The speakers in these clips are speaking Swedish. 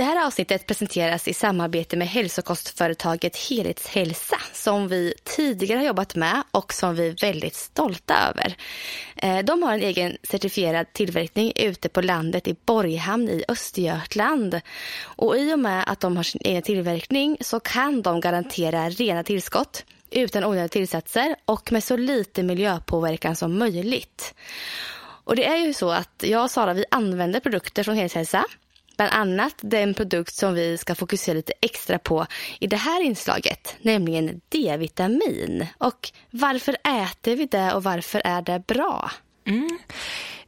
Det här avsnittet presenteras i samarbete med hälsokostföretaget Helhetshälsa som vi tidigare har jobbat med och som vi är väldigt stolta över. Eh, de har en egen certifierad tillverkning ute på landet i Borghamn i Östergötland. Och i och med att de har sin egen tillverkning så kan de garantera rena tillskott utan onödiga tillsatser och med så lite miljöpåverkan som möjligt. Och det är ju så att jag och Sara vi använder produkter från Helhetshälsa Bland annat den produkt som vi ska fokusera lite extra på i det här inslaget, nämligen D-vitamin. Och varför äter vi det och varför är det bra? Mm.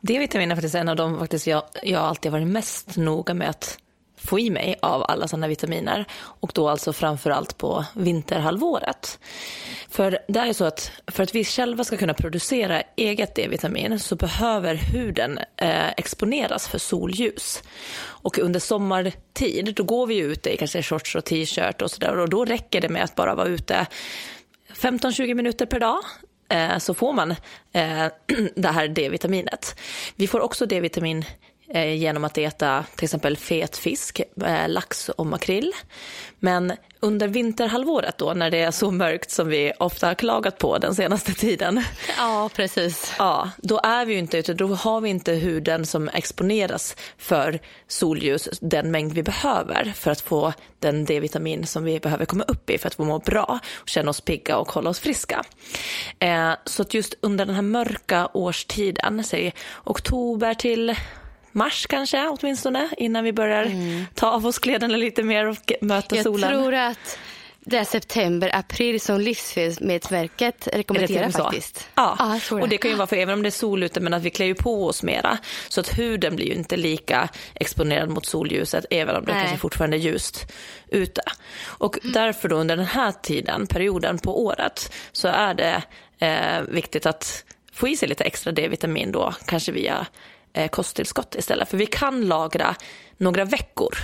D-vitamin är faktiskt en av de faktiskt jag, jag alltid varit mest noga med att få i mig av alla sådana vitaminer och då alltså framförallt på vinterhalvåret. För det är så att för att vi själva ska kunna producera eget D-vitamin så behöver huden eh, exponeras för solljus. Och under sommartid då går vi ute i kanske shorts och t-shirt och sådär och då räcker det med att bara vara ute 15-20 minuter per dag eh, så får man eh, det här D-vitaminet. Vi får också D-vitamin Eh, genom att äta till exempel fet fisk, eh, lax och makrill. Men under vinterhalvåret då, när det är så mörkt som vi ofta har klagat på den senaste tiden. Ja, precis. Ja, då är vi ju inte ute, då har vi inte huden som exponeras för solljus den mängd vi behöver för att få den D-vitamin som vi behöver komma upp i för att få må bra, och känna oss pigga och hålla oss friska. Eh, så att just under den här mörka årstiden, säg oktober till mars kanske åtminstone innan vi börjar mm. ta av oss kläderna lite mer och möta jag solen. Jag tror att det är september, april som Livsmedelsverket rekommenderar faktiskt. Ja, ja det. och det kan ju vara för även om det är sol ute men att vi klär ju på oss mera. Så att huden blir ju inte lika exponerad mot solljuset även om det Nej. kanske fortfarande är ljust ute. Och mm. därför då under den här tiden, perioden på året så är det eh, viktigt att få i sig lite extra D-vitamin då, kanske via eh, kosttillskott istället. För vi kan lagra några veckor.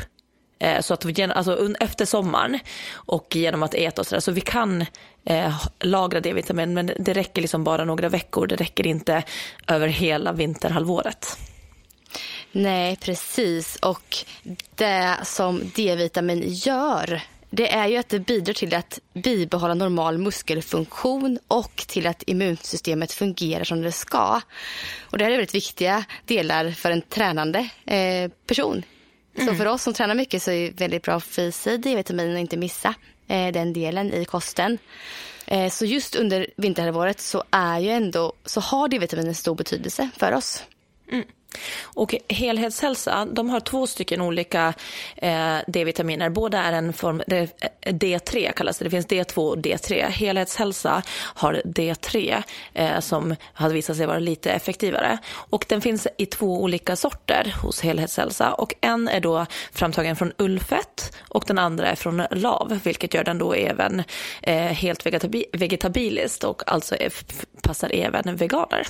Eh, så att vi, alltså, efter sommaren och genom att äta och sådär. Så vi kan eh, lagra D-vitamin men det räcker liksom bara några veckor. Det räcker inte över hela vinterhalvåret. Nej, precis. Och det som D-vitamin gör det är ju att det bidrar till att bibehålla normal muskelfunktion och till att immunsystemet fungerar som det ska. Och det här är väldigt viktiga delar för en tränande eh, person. Mm. Så för oss som tränar mycket så är det väldigt bra att få i sig D-vitamin och inte missa eh, den delen i kosten. Eh, så just under vinterhalvåret så är ju ändå så har D-vitamin en stor betydelse för oss. Mm. Och helhetshälsa, de har två stycken olika eh, D-vitaminer. Båda är en form, D3 eh, kallas det, det finns D2 och D3. Helhetshälsa har D3 eh, som har visat sig vara lite effektivare. Och den finns i två olika sorter hos helhetshälsa. Och en är då framtagen från ullfett och den andra är från lav, vilket gör den då även eh, helt vegetabi vegetabiliskt och alltså är, passar även veganer.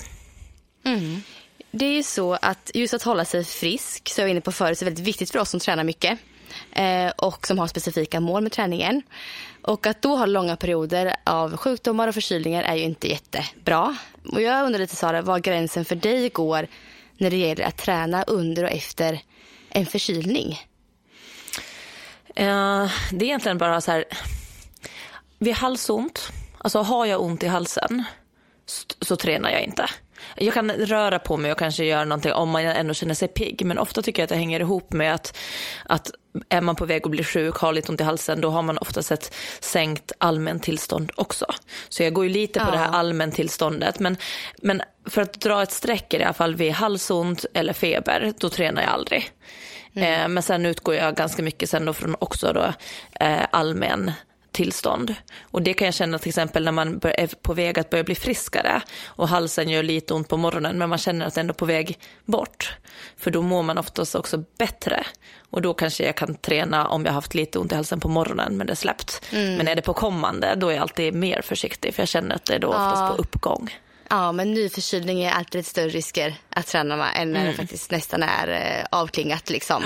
Mm det är ju så att just att hålla sig frisk, så jag var inne på förut, är väldigt viktigt för oss som tränar mycket eh, och som har specifika mål med träningen. Och att då ha långa perioder av sjukdomar och förkylningar är ju inte jättebra. Och jag undrar lite Sara, var gränsen för dig går när det gäller att träna under och efter en förkylning? Eh, det är egentligen bara så här, vid halsont, alltså har jag ont i halsen så tränar jag inte. Jag kan röra på mig och kanske göra någonting om man ändå känner sig pigg. Men ofta tycker jag att det hänger ihop med att, att är man på väg att bli sjuk, har lite ont i halsen, då har man oftast ett sänkt allmäntillstånd också. Så jag går ju lite på ja. det här allmäntillståndet. Men, men för att dra ett streck i alla fall vid halsont eller feber, då tränar jag aldrig. Mm. Eh, men sen utgår jag ganska mycket sen då från också då, eh, allmän tillstånd. Och det kan jag känna till exempel när man är på väg att börja bli friskare och halsen gör lite ont på morgonen men man känner att ändå är på väg bort. För då mår man oftast också bättre. Och då kanske jag kan träna om jag haft lite ont i halsen på morgonen men det är släppt. Mm. Men är det på kommande då är jag alltid mer försiktig för jag känner att det är då oftast ja. på uppgång. Ja, men nyförkylning är alltid större risker att träna med än när mm. det faktiskt nästan är eh, avklingat liksom.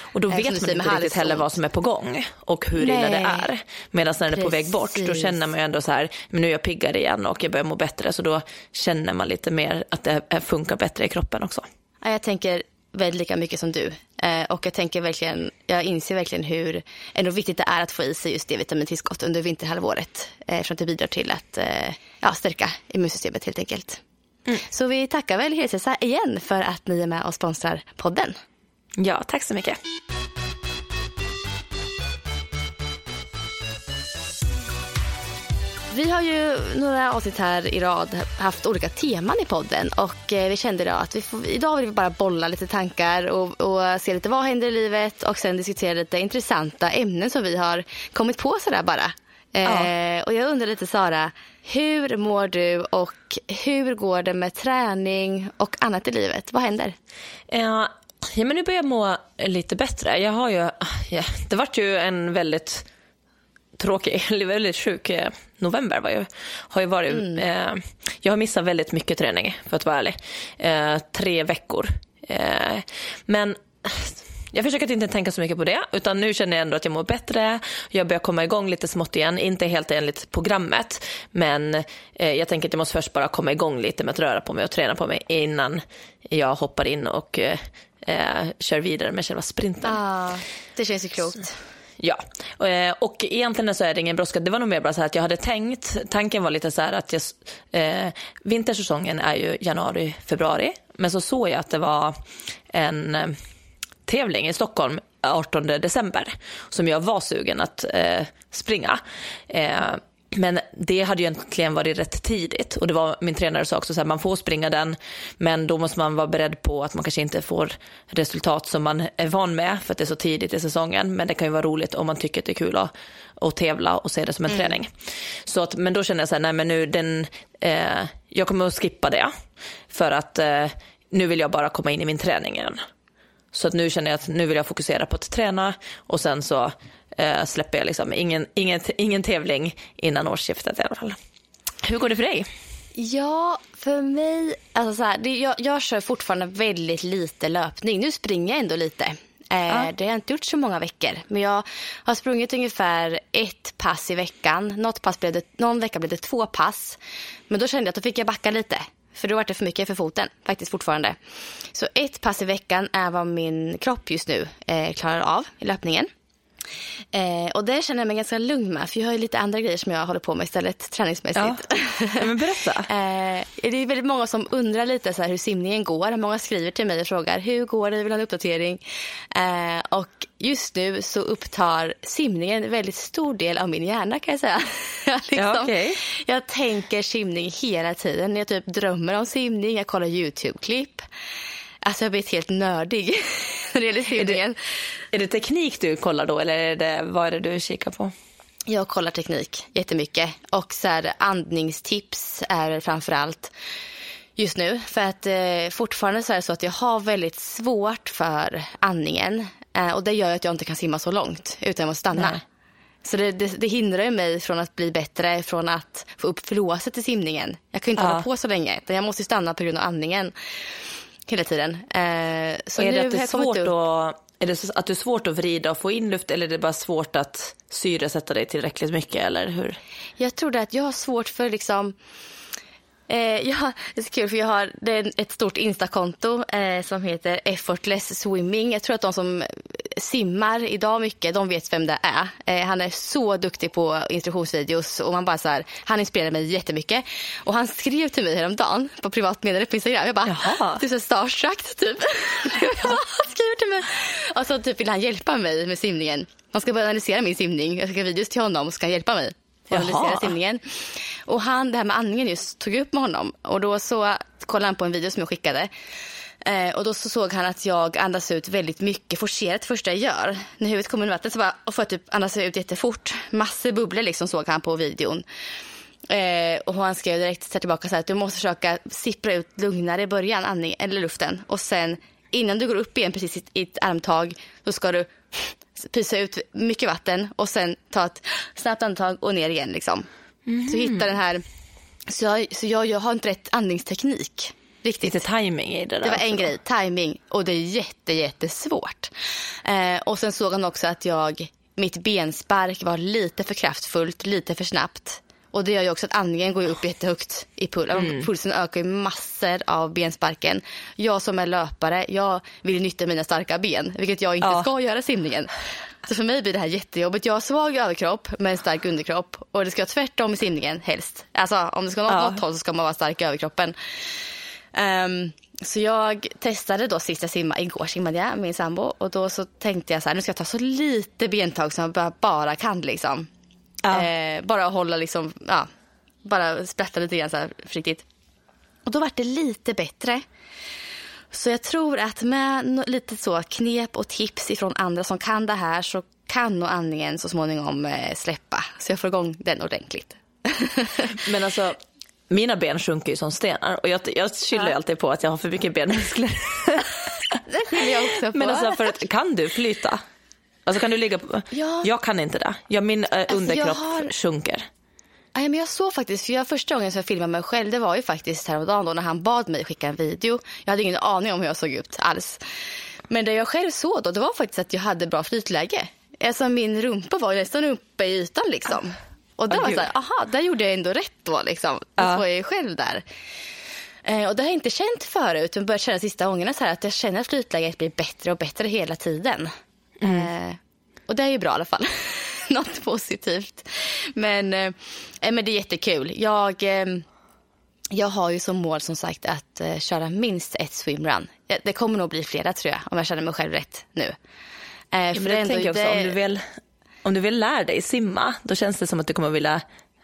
Och då vet man inte riktigt heller vad som är på gång och hur Nej. illa det är. Medan när det är på väg bort, då känner man ju ändå så här, men nu är jag piggare igen och jag börjar må bättre. Så då känner man lite mer att det funkar bättre i kroppen också. Ja, jag tänker väldigt lika mycket som du. Eh, och jag tänker verkligen, jag inser verkligen hur ändå viktigt det är att få i sig just D-vitamintillskott under vinterhalvåret. Eh, eftersom det bidrar till att eh, ja, stärka immunsystemet helt enkelt. Mm. Så vi tackar väl Helsesa igen för att ni är med och sponsrar podden. Ja, tack så mycket. Vi har ju några avsnitt här i rad haft olika teman i podden och eh, vi kände idag att vi får, idag vill vi bara bolla lite tankar och, och, se lite vad händer i livet och sen diskutera lite intressanta ämnen som vi har kommit på sådär bara. Ja. Eh, och jag undrar lite Sara, hur mår du och hur går det med träning och annat i livet? Vad händer? Ja, Ja, men nu börjar jag må lite bättre. Jag har ju, ja, det vart ju en väldigt tråkig, väldigt sjuk eh, november var ju, har ju varit, mm. eh, jag har missat väldigt mycket träning för att vara ärlig. Eh, tre veckor. Eh, men jag försöker att inte tänka så mycket på det, utan nu känner jag ändå att jag mår bättre. Jag börjar komma igång lite smått igen, inte helt enligt programmet, men eh, jag tänker att jag måste först bara komma igång lite med att röra på mig och träna på mig innan jag hoppar in och eh, eh, kör vidare med själva sprinten. Ah, det känns ju klokt. Så. Ja, eh, och egentligen så är det ingen brådska. Det var nog mer bara så att jag hade tänkt, tanken var lite så här att jag, eh, vintersäsongen är ju januari, februari. Men så såg jag att det var en eh, tävling i Stockholm 18 december som jag var sugen att eh, springa. Men det hade ju egentligen varit rätt tidigt och det var min tränare sa också så här, man får springa den men då måste man vara beredd på att man kanske inte får resultat som man är van med för att det är så tidigt i säsongen men det kan ju vara roligt om man tycker att det är kul att, att tävla och se det som en mm. träning. Så att, men då kände jag så här, nej men nu den, eh, jag kommer att skippa det för att eh, nu vill jag bara komma in i min träning igen. Så att nu känner jag att nu vill jag fokusera på att träna och sen så eh, släpper jag liksom ingen, ingen, ingen tävling innan årsskiftet i alla fall. Hur går det för dig? Ja, för mig, alltså så här, det, jag, jag kör fortfarande väldigt lite löpning. Nu springer jag ändå lite. Eh, ja. Det har jag inte gjort så många veckor. Men jag har sprungit ungefär ett pass i veckan. Något pass blev det, någon vecka blev det två pass. Men då kände jag att då fick jag backa lite. För då var det för mycket för foten, faktiskt fortfarande. Så ett pass i veckan är vad min kropp just nu eh, klarar av i löpningen. Eh, och det känner jag mig ganska lugn med, för jag har lite andra grejer som jag håller på med istället träningsmässigt. Ja. men berätta. eh, det är väldigt många som undrar lite så hur simningen går. Många skriver till mig och frågar hur går det, jag vill ha en uppdatering. Eh, och just nu så upptar simningen en väldigt stor del av min hjärna kan jag säga. jag, liksom, ja, okay. jag tänker simning hela tiden. Jag typ drömmer om simning, jag kollar YouTube-klipp. Alltså jag blir helt nördig simningen. Är det, är det teknik du kollar då eller är det, vad är det du kikar på? Jag kollar teknik jättemycket och så här, andningstips är framför allt just nu. För att eh, fortfarande så är det så att jag har väldigt svårt för andningen eh, och det gör att jag inte kan simma så långt utan jag måste stanna. Nej. Så det, det, det, hindrar mig från att bli bättre, från att få upp flåset i simningen. Jag kan inte ja. hålla på så länge, jag måste stanna på grund av andningen hela tiden. Eh, så är det att det är svårt att, är det att det är svårt att vrida och få in luft eller är det bara svårt att syresätta dig tillräckligt mycket eller hur? Jag tror det att jag har svårt för liksom Eh, ja, det är så kul för jag har ett stort Instakonto eh, som heter Effortless Swimming. Jag tror att de som simmar idag mycket, de vet vem det är. Eh, han är så duktig på instruktionsvideos och man bara så här, han inspirerar mig jättemycket. Och han skrev till mig häromdagen på privat meddelande på Instagram. Jag bara, Jaha. du är så starstruck typ. han skriver till mig. Och så typ vill han hjälpa mig med simningen. Han ska börja analysera min simning. Jag ska videos till honom och ska hjälpa mig analysera simningen. Och han, det här med andningen just, tog upp med honom. Och då så kollade han på en video som jag skickade. Eh, och då så såg han att jag andas ut väldigt mycket forcerat första jag gör. När huvudet kommer i vattnet så bara, och får jag typ andas ut jättefort. Massor bubblor liksom såg han på videon. Eh, och han skrev direkt tillbaka så här, att du måste försöka sippra ut lugnare i början, andning, eller luften. Och sen innan du går upp igen precis i ett armtag, då ska du pysa ut mycket vatten och sen ta ett snabbt andetag och ner igen. Liksom. Mm. Så hitta den här... Så, jag, så jag, jag har inte rätt andningsteknik. Riktigt. Lite timing i det där. Det var en grej, timing. Och det är jätte, jättesvårt. Eh, och sen såg han också att jag, mitt benspark var lite för kraftfullt, lite för snabbt. Och det gör ju också att andningen går upp jättehögt i pulsen. Mm. Pulsen ökar ju massor av bensparken. Jag som är löpare, jag vill nyttja mina starka ben, vilket jag inte ja. ska göra i simningen. Så för mig blir det här jättejobbigt. Jag har svag överkropp men en stark underkropp. Och det ska vara tvärtom i simningen helst. Alltså om det ska vara ja. något håll så ska man vara stark i överkroppen. Um, så jag testade då sist jag simmade, igår simmade jag med min sambo och då så tänkte jag så här, nu ska jag ta så lite bentag som jag bara kan liksom. Ja. Eh, bara hålla liksom, ja, bara sprätta lite grann så här försiktigt. Och då var det lite bättre. Så jag tror att med lite så knep och tips ifrån andra som kan det här så kan nog andningen så småningom eh, släppa. Så jag får igång den ordentligt. Men alltså, mina ben sjunker ju som stenar och jag, jag skyller ja. alltid på att jag har för mycket benmuskler. det skyller jag också på. Men alltså, för att, kan du flyta? Alltså kan du ligga på... Ja. Jag kan inte det. Jag, min äh, underkropp alltså har... sjunker. Nej, men jag såg faktiskt, för jag, första gången som jag filmade mig själv det var ju faktiskt häromdagen då när han bad mig skicka en video. Jag hade ingen aning om hur jag såg ut alls. Men det jag själv såg då det var faktiskt att jag hade bra flytläge. Alltså min rumpa var nästan uppe i ytan liksom. Och då oh, var så här, aha, där gjorde jag ändå rätt då liksom. Uh. får jag ju själv där. Eh, och det har jag inte känt förut, men börjat känna sista gångerna så här att jag känner att flytläget blir bättre och bättre hela tiden. Mm. Eh, och det är ju bra i alla fall. Något positivt. Men, eh, men det är jättekul. Jag, eh, jag har ju som mål som sagt att eh, köra minst ett swimrun. Det kommer nog bli flera tror jag, om jag känner mig själv rätt nu. Eh, ja, för det ändå, också, det... om, du vill, om du vill lära dig simma, då känns det som att du kommer vilja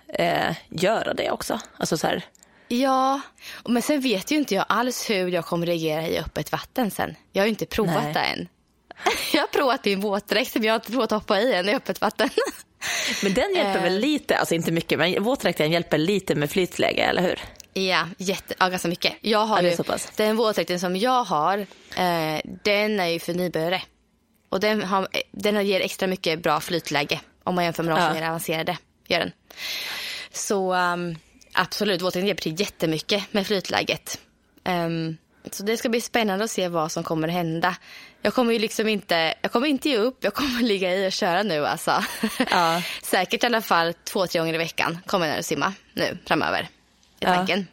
eh, göra det också. Alltså så här... Ja, men sen vet ju inte jag alls hur jag kommer reagera i öppet vatten sen. Jag har ju inte provat Nej. det än. Jag har provat min våtdräkt men jag har inte provat att hoppa i en i öppet vatten. Men den hjälper väl eh. lite, alltså inte mycket, men våtdräkten hjälper lite med flytläge, eller hur? Ja, jätte, ja ganska mycket. Jag har ja, ju, den våtdräkten som jag har, eh, den är ju för nybörjare. Och den, har, den ger extra mycket bra flytläge om man jämför med de som är avancerade. Gör den. Så um, absolut, våtdräkten hjälper till jättemycket med flytläget. Um, så det ska bli spännande att se vad som kommer hända. Jag kommer ju liksom inte, jag kommer inte ge upp, jag kommer ligga i och köra nu alltså. Ja. Säkert i alla fall två, tre gånger i veckan kommer jag att simma nu framöver. I tanken.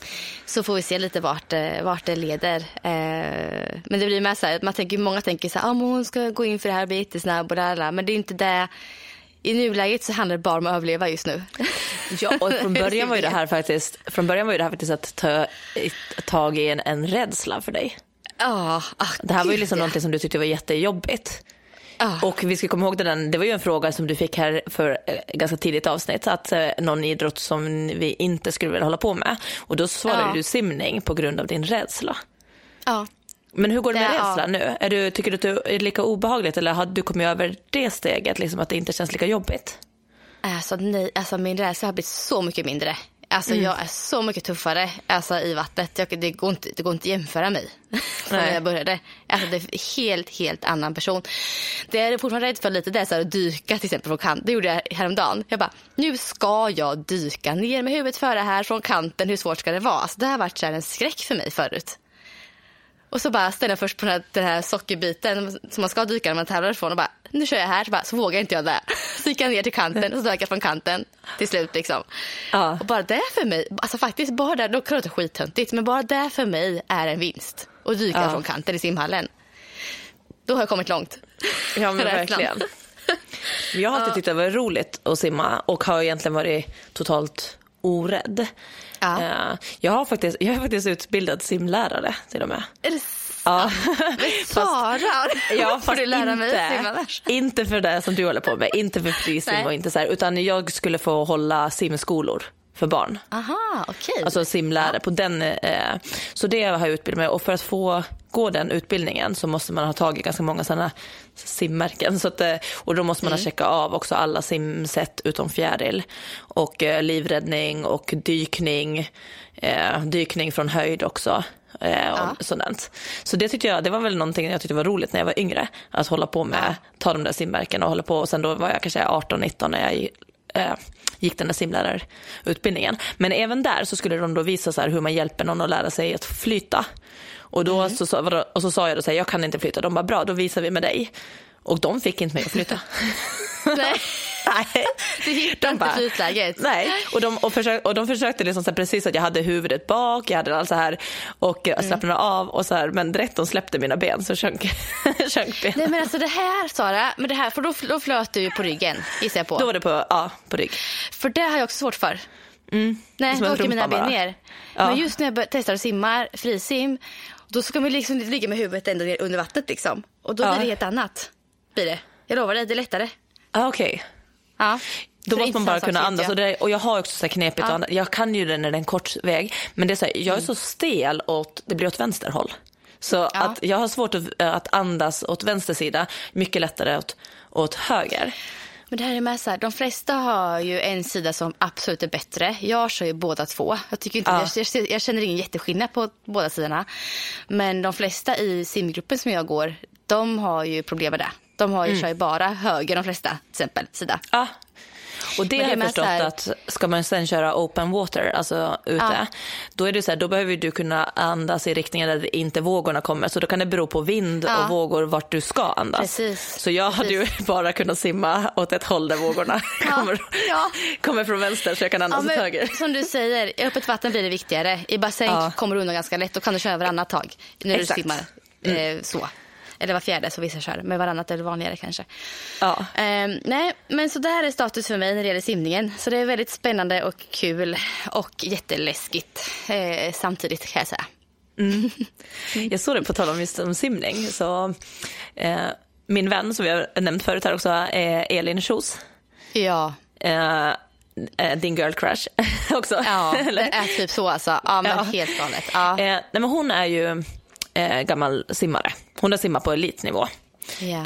Ja. Så får vi se lite vart, eh, vart det leder. Eh, men det blir med så här, man tänker, många tänker så här, ah, hon ska gå in för det här och bli jättesnabb och där, men det är inte det. I nuläget så handlar det bara om att överleva just nu. Ja, och från början var ju det här faktiskt, från början var ju det här faktiskt att ta tag i en, en rädsla för dig. Ja, ah, Det här var ju liksom någonting som du tyckte var jättejobbigt. Ah. Och vi ska komma ihåg den, det var ju en fråga som du fick här för eh, ganska tidigt avsnitt, att eh, någon idrott som vi inte skulle vilja hålla på med. Och då svarade du simning på grund av din rädsla. Ja. Men hur går det med rädsla ja. nu? Är du, tycker du att det är lika obehagligt eller har du kommit över det steget, liksom att det inte känns lika jobbigt? Alltså, nej, alltså min rädsla har blivit så mycket mindre. Alltså mm. jag är så mycket tuffare alltså, i vattnet. Jag, det, går inte, det går inte att jämföra mig från när jag började. Alltså, det är helt, helt annan person. Det är fortfarande rädd för lite det så här, att dyka till exempel från kanten. Det gjorde jag häromdagen. Jag bara, nu ska jag dyka ner med huvudet före här från kanten. Hur svårt ska det vara? Alltså, det har varit så en skräck för mig förut. Och så bara ställer jag först på den här, den här sockerbiten som man ska dyka när man tävlar ifrån och bara, nu kör jag här, så, bara, så vågar inte jag det. Så gick jag ner till kanten och så dök jag från kanten till slut liksom. Ja. Och bara det för mig, alltså faktiskt bara det, då kan det låta skittöntigt, men bara det för mig är en vinst. Att dyka ja. från kanten i simhallen. Då har jag kommit långt. Ja men verkligen. Jag har alltid tyckt det var roligt att simma och har egentligen varit totalt orädd. Ja. Eh, jag, har faktiskt, jag är faktiskt utbildad simlärare till och med. Är det Ja. Sara, ja, får du lära mig inte, inte för det som du håller på med, inte för frisim och inte så här, utan jag skulle få hålla simskolor för barn. Aha, okej. Alltså simlärare på den. Eh, så det har jag utbildat mig och för att få gå den utbildningen så måste man ha tagit ganska många sådana simmärken. Så att, eh, och då måste man ha checkat av också alla simsätt utom fjäril och eh, livräddning och dykning, eh, dykning från höjd också. Eh, och Ja. sådant. Så det tyckte jag, det var väl någonting jag tyckte var roligt när jag var yngre. Att hålla på med, ta de där simmärken och hålla på. Och sen då var jag kanske 18-19 när jag eh, gick den där simlärarutbildningen. Men även där så skulle de då visa så hur man hjälper någon att lära sig att flyta. Och, då så, sa- vadå- och så sa jag då så här, jag kan inte flyta. De bara, bra, då visar vi med dig. Och de fick inte mig att flyta. Nej, Nej. du hittade De inte flytläget. Nej, och de, och, försök, och de försökte liksom så precis att jag hade huvudet bak, jag hade allt så här och jag slappnade av och så här, men direkt de släppte mina ben så sjönk, sjönk benen. Nej men alltså det här Sara, men det här, för då, då flöt du ju på ryggen gissar jag på. Då var det på, ja, på rygg. För det har jag också svårt för. Nej, Som då åker mina ben bara. ner. Ja. Men just när jag testar att simma frisim, då ska man liksom ligga med huvudet ändå ner under vattnet liksom. Och då Ja. blir det helt annat. Blir det. Jag lovar dig, det är lättare. Ah, Okej. Ja. Då måste man bara kunna andas. Och, det, och jag har också så här knepigt Ja. att. Jag kan ju det när det är en kort väg. Men det är så här, jag är så stel åt, det blir åt vänster håll. Så Ja. att jag har svårt att, att andas åt vänster sida, mycket lättare åt, åt höger. Men det här är med så här, de flesta har ju en sida som absolut är bättre. Jag kör ju båda två. Jag, tycker inte, Ja. jag, jag, jag känner ingen jätteskillnad på båda sidorna. Men de flesta i simgruppen som jag går, de har ju problem med det. De har ju, Mm. kör ju bara höger, de flesta, till exempel, sida. Ja. Och det det har jag förstått här- att ska man sen köra open water, alltså ute, Ja. då är det så här, då behöver du kunna andas i riktningen där inte vågorna kommer. Så då kan det bero på vind Ja. och vågor vart du ska andas. Precis. Så jag hade ju bara kunnat simma åt ett håll där vågorna Ja. kommer, kommer från vänster så jag kan andas Ja, åt höger. som du säger, i öppet vatten blir det viktigare. I bassäng kommer du undan ganska lätt. Då kan du köra varannat tag när Exakt. Mm. du simmar. Eh, så. Eller var fjärde, så vissa kör. Men varannat är det vanligare kanske. Ja. Ehm, nej, men så där är status för mig när det gäller simningen. Så det är väldigt spännande och kul och jätteläskigt eh, samtidigt kan jag säga. Jag såg det på tal om just om simning. Så, eh, min vän som vi har nämnt förut här också är Elin Kjos. Ja, Eh, eh, din girl crush också. ja det Eller? är typ så alltså. Ja, men Ja. helt galet. Ja. Eh, nej, men hon är ju eh, gammal simmare. Hon har simmat på elitnivå.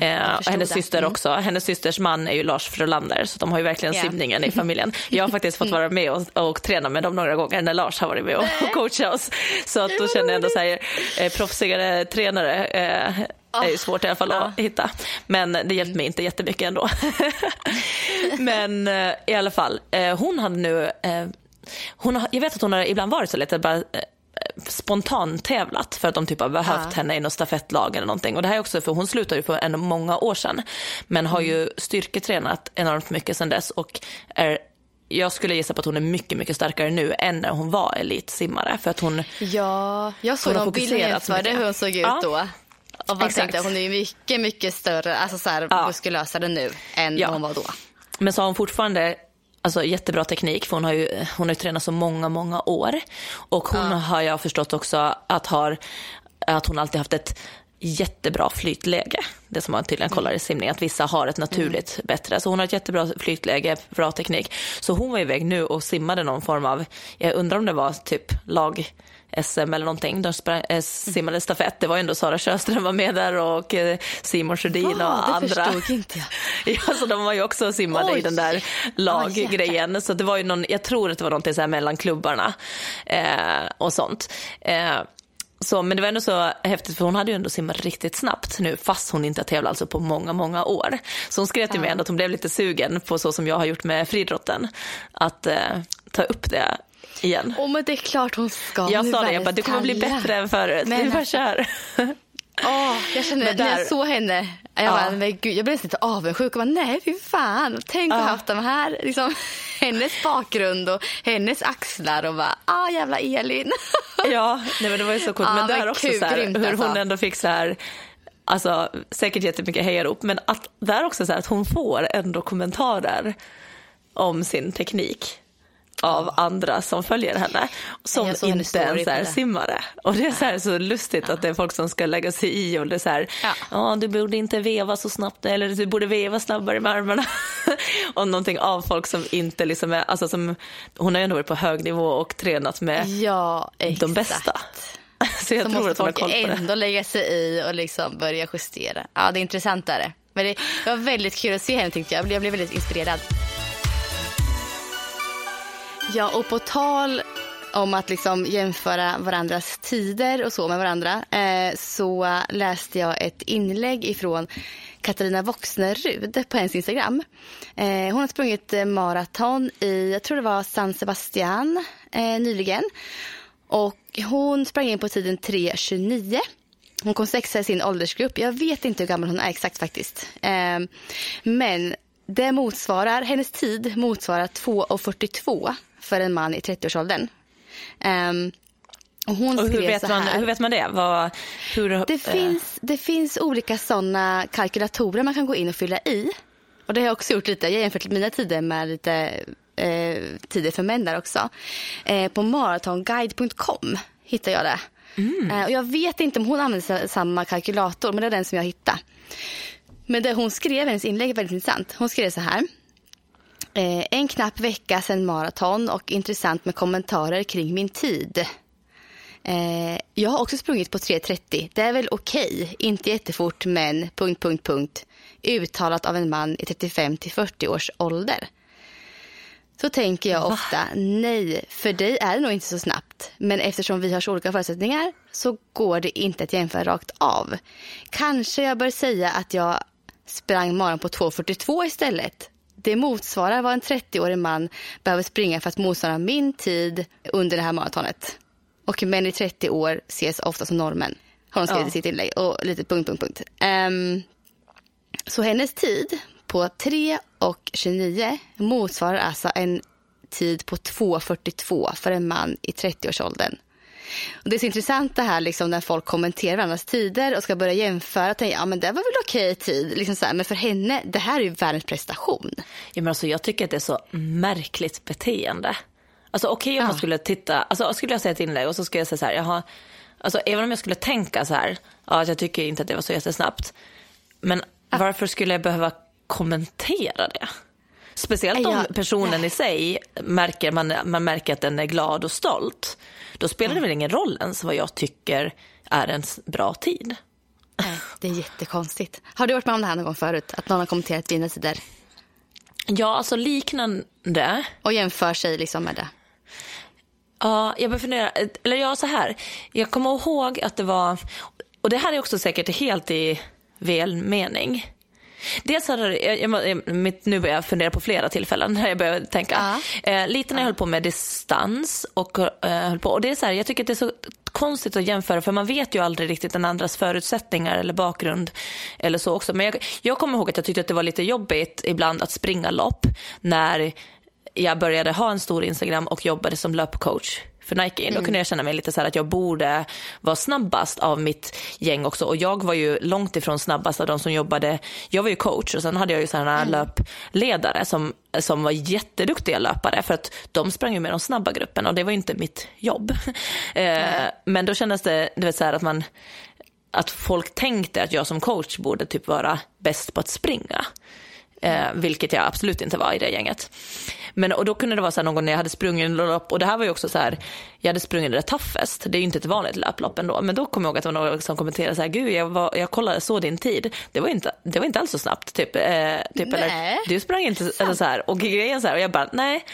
Eh, och hennes det. syster Mm. också. Hennes systers man är ju Lars Frölander så de har ju verkligen Ja. simningen i familjen. Jag har faktiskt fått vara med och, och träna med dem några gånger när Lars har varit med och, och coachat oss. Så att då känner jag ändå så här, eh, proffsigare tränare eh, är ju svårt i alla fall Ja. att hitta. Men det hjälpte mig inte jättemycket ändå. Men eh, i alla fall, eh, hon hade nu, eh, hon har, jag vet att hon har ibland varit så lite bara eh, spontant tävlat för att de typ har behövt Ja. henne i något stafettlag eller någonting. Och det här är också för hon slutade ju för en många år sedan. Men har ju styrketränat enormt mycket sedan dess och är jag skulle gissa på att hon är mycket, mycket starkare nu än när hon var elitsimmare. För att hon, Ja, jag såg Hon någon bild jämförde hur hon såg ut Ja. då. Och bara Exakt. tänkte hon är mycket, mycket större, alltså så här Ja. muskulösare nu än Ja. hon var då. men så har hon fortfarande alltså, jättebra teknik för hon har ju, hon har ju tränat så många, många år. Och hon har jag förstått också att, har, att hon alltid haft ett jättebra flytläge. Det som man tydligen kollar i simning, att vissa har ett naturligt bättre. Så hon har ett jättebra flytläge, bra teknik. Så hon var iväg nu och simmade någon form av, jag undrar om det var typ lag SM eller någonting. De sprang, eh, simmade stafett. Det var ju ändå Sara Sjöström var med där och eh, Simon Sjödin och Ah, det andra. förstod inte jag. Ja, så de var ju också simmade Oj. i den där laggrejen. så det var ju någon, jag tror att det var någonting så här mellan klubbarna eh, och sånt. Eh, så, men det var ändå så häftigt för hon hade ju ändå simmat riktigt snabbt nu fast hon inte har tävlat alltså på många, många år. Så hon skrev till mig ändå att hon blev lite sugen på så som jag har gjort med friidrotten. Att eh, ta upp det igen. Åh, men det är klart hon ska. Jag sa det, jag bara, du kommer bli bättre än förut. Men Vi bara kör. Åh, jag kände Men när där- jag såg henne, jag, Ja. bara, men gud, jag blev lite avundsjuk. Och bara, nej, fy fan. Tänk att Ja. ha haft de här, liksom, hennes bakgrund och hennes axlar och bara, ah jävla Elin. Ja, nej, men det var ju så coolt. Ja, men där men också kul, så här, grymt hur hon alltså. ändå fick så här, alltså säkert jättemycket hejarop, men att där också så här, att hon får ändå kommentarer om sin teknik av andra som följer henne som inte ens är simmare. Och det är så, här så lustigt att det är folk som ska lägga sig i och det är så här, Ja. ja du borde inte veva så snabbt eller du borde veva snabbare med armarna. och någonting av folk som inte liksom är, alltså som, hon har ju ändå varit på hög nivå och tränat med ja, de bästa. Så jag Så tror att hon har koll på det. ändå lägga sig i och liksom börja justera. Ja, det är intressantare. Men det, var väldigt kul att se henne tyckte jag. Jag blev väldigt inspirerad. Ja, och på tal om att liksom jämföra varandras tider och så med varandra eh, så läste jag ett inlägg ifrån Katarina Voxnerud på hennes Instagram. Eh, hon har sprungit eh, maraton i, jag tror det var San Sebastian eh, nyligen. Och hon sprang in på tiden 3.29. Hon kom sexa i sin åldersgrupp. Jag vet inte hur gammal hon är exakt faktiskt. Eh, men det motsvarar, hennes tid motsvarar 2.42 för en man i 30-årsåldern. Um, och hon Och hur, vet man, hur vet man det? Vad, hur, Det, eh, finns, det finns olika sådana kalkylatorer man kan gå in och fylla i. Och det har jag också gjort lite. Jag har jämfört mina tider med lite eh, tider för män där också. Eh, på maratonguide.com hittar jag det. Eh, och jag vet inte om hon använder samma kalkylator, men det är den som jag hittade. Men det hon skrev, hennes inlägg är väldigt intressant. Hon skrev så här. Eh, en knapp vecka sedan maraton och intressant med kommentarer kring min tid. Eh, jag har också sprungit på 3.30. Det är väl okej. Inte jättefort, men... Punkt, punkt, punkt. Uttalat av en man i 35 till 40 års ålder. Så tänker jag ofta, nej, för dig är det nog inte så snabbt. Men eftersom vi har så olika förutsättningar så går det inte att jämföra rakt av. Kanske jag bör säga att jag sprang maraton på 2.42 istället. Det motsvarar vad en 30-årig man behöver springa för att motsvara min tid under det här maratonet. Och män i 30 år ses ofta som normen. Har hon skrivit Ja. i sitt inlägg. Och lite punkt, punkt, punkt. Ehm, så hennes tid på 3 och 29 motsvarar alltså en tid på 2.42 för en man i 30-årsåldern. Och det är så intressant det här liksom, när folk kommenterar varandras tider och ska börja jämföra. Tänka, ja, men det var väl okej tid. Liksom så här. Men för henne, det här är ju världens prestation. Ja, men alltså, jag tycker att det är så märkligt beteende. Alltså okej om Ja. man skulle titta, alltså skulle jag säga ett inlägg och så skulle jag säga så här, jaha, alltså även om jag skulle tänka så här, ja, att jag tycker inte att det var så jättesnabbt. Men varför skulle jag behöva kommentera det? Speciellt om Ja. personen i sig märker, man, man märker att den är glad och stolt. Då spelar det väl ingen roll ens vad jag tycker är en bra tid. Det är jättekonstigt. Har du varit med om det här någon gång förut? Att någon har kommenterat dina sidor Ja, alltså liknande. och jämför sig liksom med det? Ja, jag börjar fundera, eller ja så här. Jag kommer ihåg att det var, och det här är också säkert helt i välmening. Dels hade det, jag, jag, mitt, nu börjar jag fundera på flera tillfällen när jag börjar tänka. Eh, lite när jag höll på med distans och eh, höll på. Och det är så här, jag tycker att det är så konstigt att jämföra för man vet ju aldrig riktigt den andras förutsättningar eller bakgrund eller så också. Men jag, jag kommer ihåg att jag tyckte att det var lite jobbigt ibland att springa lopp när jag började ha en stor Instagram och jobbade som löpcoach för Nike. Då kunde jag känna mig lite så här att jag borde vara snabbast av mitt gäng också. Och jag var ju långt ifrån snabbast av de som jobbade. Jag var ju coach och sen hade jag ju sådana här löpledare som, som var jätteduktiga löpare för att de sprang ju med de snabba grupperna och det var ju inte mitt jobb. eh, men då kändes det, du vet så att man att folk tänkte att jag som coach borde typ vara bäst på att springa. Eh, vilket jag absolut inte var i det gänget. Men och då kunde det vara så här någon gång när jag hade sprungit en lopp och det här var ju också så här, jag hade sprungit det toughest, det är ju inte ett vanligt löplopp ändå, men då kom jag ihåg att det var någon som kommenterade så här, gud jag, var, jag kollade så din tid, det var inte, det var inte alls så snabbt, typ, eh, typ eller, Nej. du sprang inte, eller så här, och grejen så här, och jag bara, nej,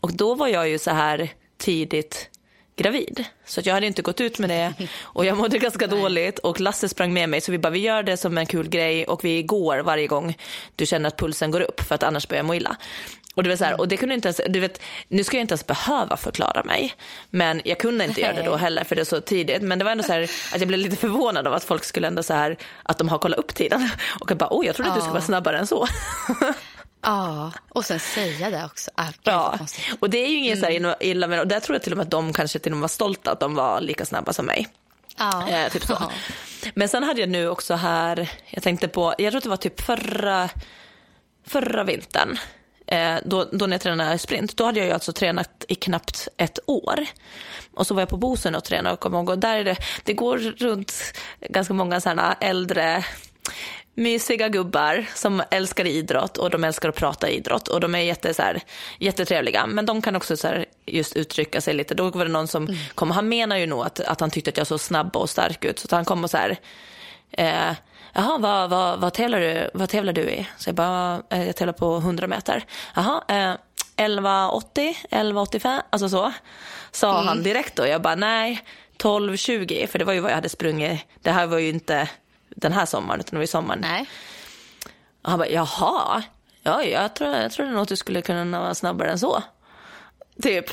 och då var jag ju så här tidigt gravid. Så att jag hade inte gått ut med det och jag mådde ganska dåligt och Lasse sprang med mig så vi bara vi gör det som en kul grej och vi går varje gång du känner att pulsen går upp för att annars börjar jag må illa. Och det var så här, och det kunde inte ens, du vet, nu ska jag inte ens behöva förklara mig. Men jag kunde inte göra det då heller för det är så tidigt. Men det var ändå så här att jag blev lite förvånad av att folk skulle ändå så här, att de har kollat upp tiden. Och jag bara, oj jag trodde att du skulle vara snabbare än så. Ja, och sen säga det också. Ah, Ja, och det är ju inget så här illa med och där tror jag till och med att de kanske till och med var stolta att de var lika snabba som mig. Ja. Eh, typ så. Men sen hade jag nu också här, jag tänkte på, jag tror att det var typ förra, förra vintern, eh, då, då när jag tränade sprint, då hade jag ju alltså tränat i knappt ett år. Och så var jag på Bosön och tränade och kom ihåg, och där är det, det går runt ganska många sådana äldre mysiga gubbar som älskar idrott och de älskar att prata idrott och de är jätte, så här, jättetrevliga. Men de kan också så här, just uttrycka sig lite. Då var det någon som mm. kom, han menar ju nog att, att han tyckte att jag såg snabb och stark ut. Så han kom och så här, eh, jaha, vad, vad, vad, tävlar du, vad tävlar du i? Så jag bara, eh, jag tävlar på 100 meter. Jaha, eh, 11.80, 11.85, alltså så. Sa mm. han direkt då. Jag bara, nej, 12.20, för det var ju vad jag hade sprungit. Det här var ju inte den här sommaren, utan det var ju sommaren. Nej. Och han bara, jaha, ja, jag tror, jag trodde nog att du skulle kunna vara snabbare än så. Typ.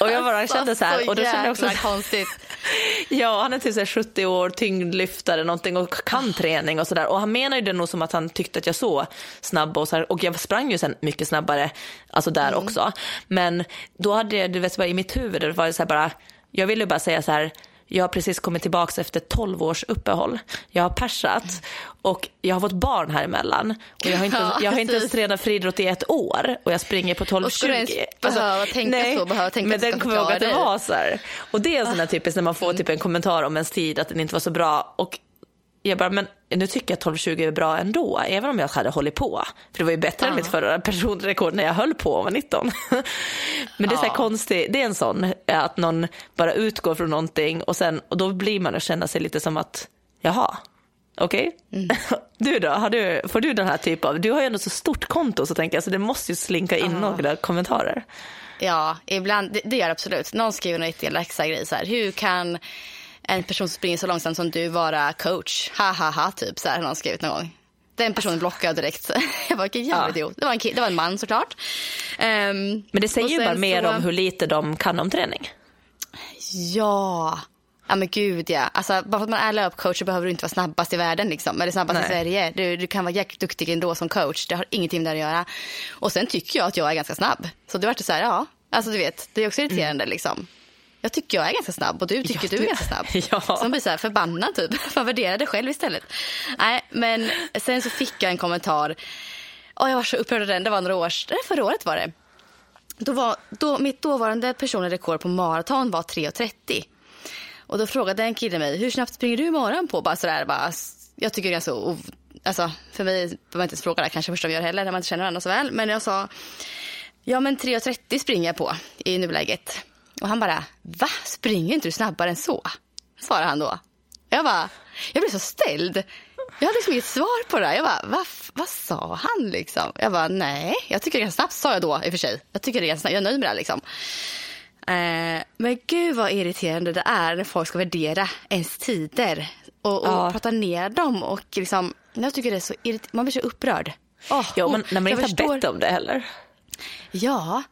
Och jag bara kände så här. Och då kände jag också konstigt. ja, han är typ så 70 år, tyngdlyftare någonting och kan träning och sådär. Och han menar ju det nog som att han tyckte att jag såg snabb och så här. Och jag sprang ju sen mycket snabbare, alltså där mm. också. Men då hade jag, du vet, bara i mitt huvud, det var så här bara, jag ville bara säga så här, jag har precis kommit tillbaka efter 12 års uppehåll. Jag har persat och jag har fått barn här emellan. Och jag har inte, ja, jag har inte ens tränat friidrott i ett år och jag springer på 12-20. Och skulle du ens alltså, tänka nej, så? Behöva tänka men den kommer ihåg att det var så här. Och det är en sån här typisk när man får typ en kommentar om ens tid att den inte var så bra. Och jag bara, men nu tycker jag 12-20 är bra ändå, även om jag hade hållit på. För det var ju bättre ja. än mitt förra personrekord när jag höll på och var 19. men det är så här konstigt, det är en sån, att någon bara utgår från någonting och, sen, och då blir man att känna sig lite som att, jaha, okej. Okay. Mm. Du då, har du, får du den här typen av, du har ju ändå så stort konto så tänker jag, så det måste ju slinka in ja. några kommentarer. Ja, ibland, det, det gör absolut. Någon skriver något elaka grej så här, hur kan en person som springer så långsamt som du vara coach. Ha ha ha, typ så här har någon skrivit någon gång. Den personen blockade jag direkt. jag var vilken jävla idiot. Det var, en, det var en man såklart. Um, Men det säger ju bara mer så... om hur lite de kan om träning. Ja. Ja men gud ja. Alltså, bara för att man är löpcoach så behöver du inte vara snabbast i världen liksom. Eller snabbast Nej. i Sverige. Du, du kan vara jäkligt duktig ändå som coach. Det har ingenting med det att göra. Och sen tycker jag att jag är ganska snabb. Så det vart så här, ja. Alltså du vet, det är också irriterande mm. liksom jag tycker jag är ganska snabb och du tycker ja, du, du är ganska snabb. Ja. Så man blir så här förbannad typ. Man värderar det själv istället. Nej, men sen så fick jag en kommentar. Och jag var så upprörd av den. Det var några år, förra året var det. Då var, då, mitt dåvarande personliga rekord på maraton var 3.30. Och då frågade en kille mig, hur snabbt springer du morgon på? Bara sådär, bara, jag tycker det är så, alltså för mig behöver man inte ens fråga det kanske första vi gör heller när man inte känner varandra så väl. Men jag sa, ja men 3.30 springer jag på i nuläget. Och han bara, va? Springer inte du snabbare än så? Svarade han då. Jag bara, jag blev så ställd. Jag hade liksom inget svar på det. Jag bara, va, vad sa han liksom? Jag bara, nej, jag tycker det är ganska snabbt, sa jag då i och för sig. Jag tycker det är ganska snabbt, jag är nöjd med det liksom. Eh, men gud vad irriterande det är när folk ska värdera ens tider och, och ja. prata ner dem. Och liksom, jag tycker det är så irriterande, man blir så upprörd. Oh, ja, men när man inte förstår... har bett om det heller. Ja,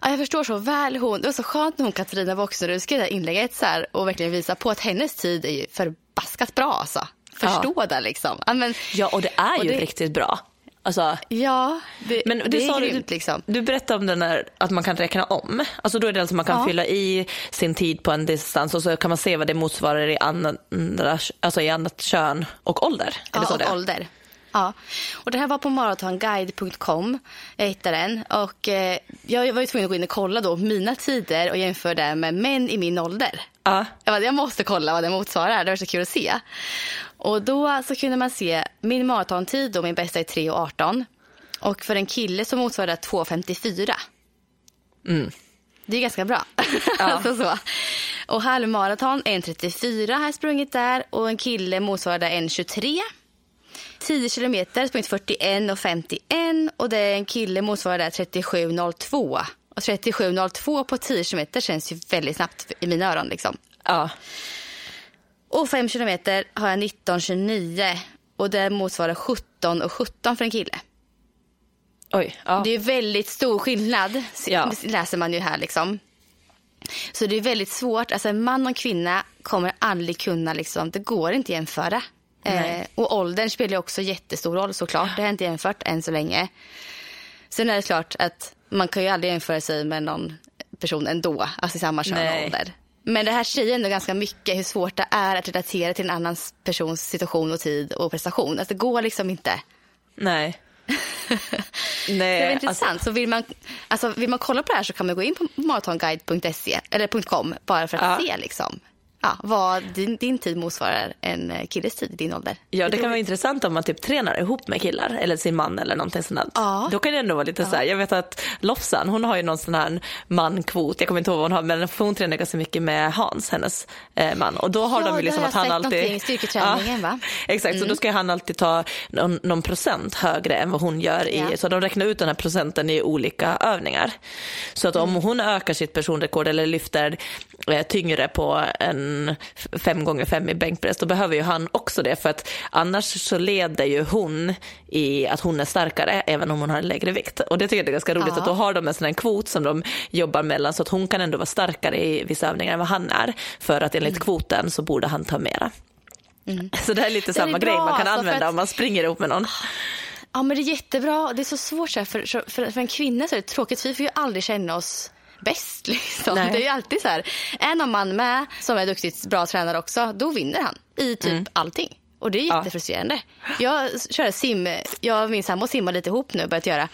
Ja, jag förstår så väl hon. Det var så skönt när hon Katarina Voxnerud skrev det inlägget så här och verkligen visa på att hennes tid är ju förbaskat bra alltså. Förstå ja. det liksom. Ja, men, ja och det är ju det... riktigt bra. Alltså, ja, det, men det, det är grymt. Du, liksom. du berättade om den där, att man kan räkna om. Alltså då är det alltså man kan ja. fylla i sin tid på en distans och så kan man se vad det motsvarar i, andra, alltså i annat kön och ålder. Ja, och det? ålder. Ja, och det här var på maratonguide.com. Jag hittade den och eh, jag var ju tvungen att gå in och kolla då mina tider och jämföra det med män i min ålder. Ja. Jag, bara, jag måste kolla vad det motsvarar, det var så kul att se. Och då så kunde man se min maratontid, då min bästa är 3.18 och för en kille så motsvarar det 2.54. Mm. Det är ganska bra. Ja. alltså så. Och halvmaraton 1.34 har jag sprungit där och en kille motsvarar 1.23. 10 kilometer, sprungit 41 och 51 och det är en kille motsvarar där 37,02. Och 37,02 på 10 kilometer känns ju väldigt snabbt i mina öron liksom. Ja. Och 5 kilometer har jag 19,29 och det motsvarar 17 och 17 för en kille. Oj, ja. Det är väldigt stor skillnad, ja. läser man ju här liksom. Så det är väldigt svårt, alltså en man och en kvinna kommer aldrig kunna liksom, det går inte att jämföra. Eh, och åldern spelar också jättestor roll såklart. Det har jag inte jämfört än så länge. Sen är det klart att man kan ju aldrig jämföra sig med någon person ändå, alltså i samma kön och ålder. Men det här säger ändå ganska mycket hur svårt det är att relatera till en annan persons situation och tid och prestation. Alltså det går liksom inte. Nej. Nej, det är intressant. Alltså... Så vill man, alltså, vill man kolla på det här så kan man gå in på maratonguide.se eller .com bara för att ja. se liksom ja, vad din, din tid motsvarar en eh, killes tid i din ålder. Ja, det kan vara intressant om man typ tränar ihop med killar eller sin man eller någonting sånt. Ja. Då kan det ändå vara lite ja. så här, jag vet att Lofsan, hon har ju någon sån här mankvot, jag kommer inte ihåg vad hon har, men hon tränar ganska mycket med Hans, hennes eh, man. Och då har ja, de ju liksom att han alltid... styrketräningen ja, va? Exakt, mm. så då ska han alltid ta någon, någon procent högre än vad hon gör i, så de räknar ut den här procenten i olika övningar. Så att om mm. hon ökar sitt personrekord eller lyfter tyngre på en fem gånger fem i bänkpress, då behöver ju han också det för att annars så leder ju hon i att hon är starkare även om hon har en lägre vikt. Och det tycker jag är ganska roligt ja. att då har de en sån här kvot som de jobbar mellan så att hon kan ändå vara starkare i vissa övningar än vad han är. För att enligt mm. kvoten så borde han ta mera. Mm. Så det är lite samma är grej man kan alltså, använda att... om man springer ihop med någon. Ja men det är jättebra. Det är så svårt så här, för, för, för en kvinna så är det tråkigt. Vi får ju aldrig känna oss bäst. Liksom. Det är alltid så här. Är någon man med som är duktigt bra tränare också, då vinner han i typ mm. allting. Och det är jättefrustrerande. Ja. Jag kör sim, jag och min sambo simmar lite ihop nu börjat göra.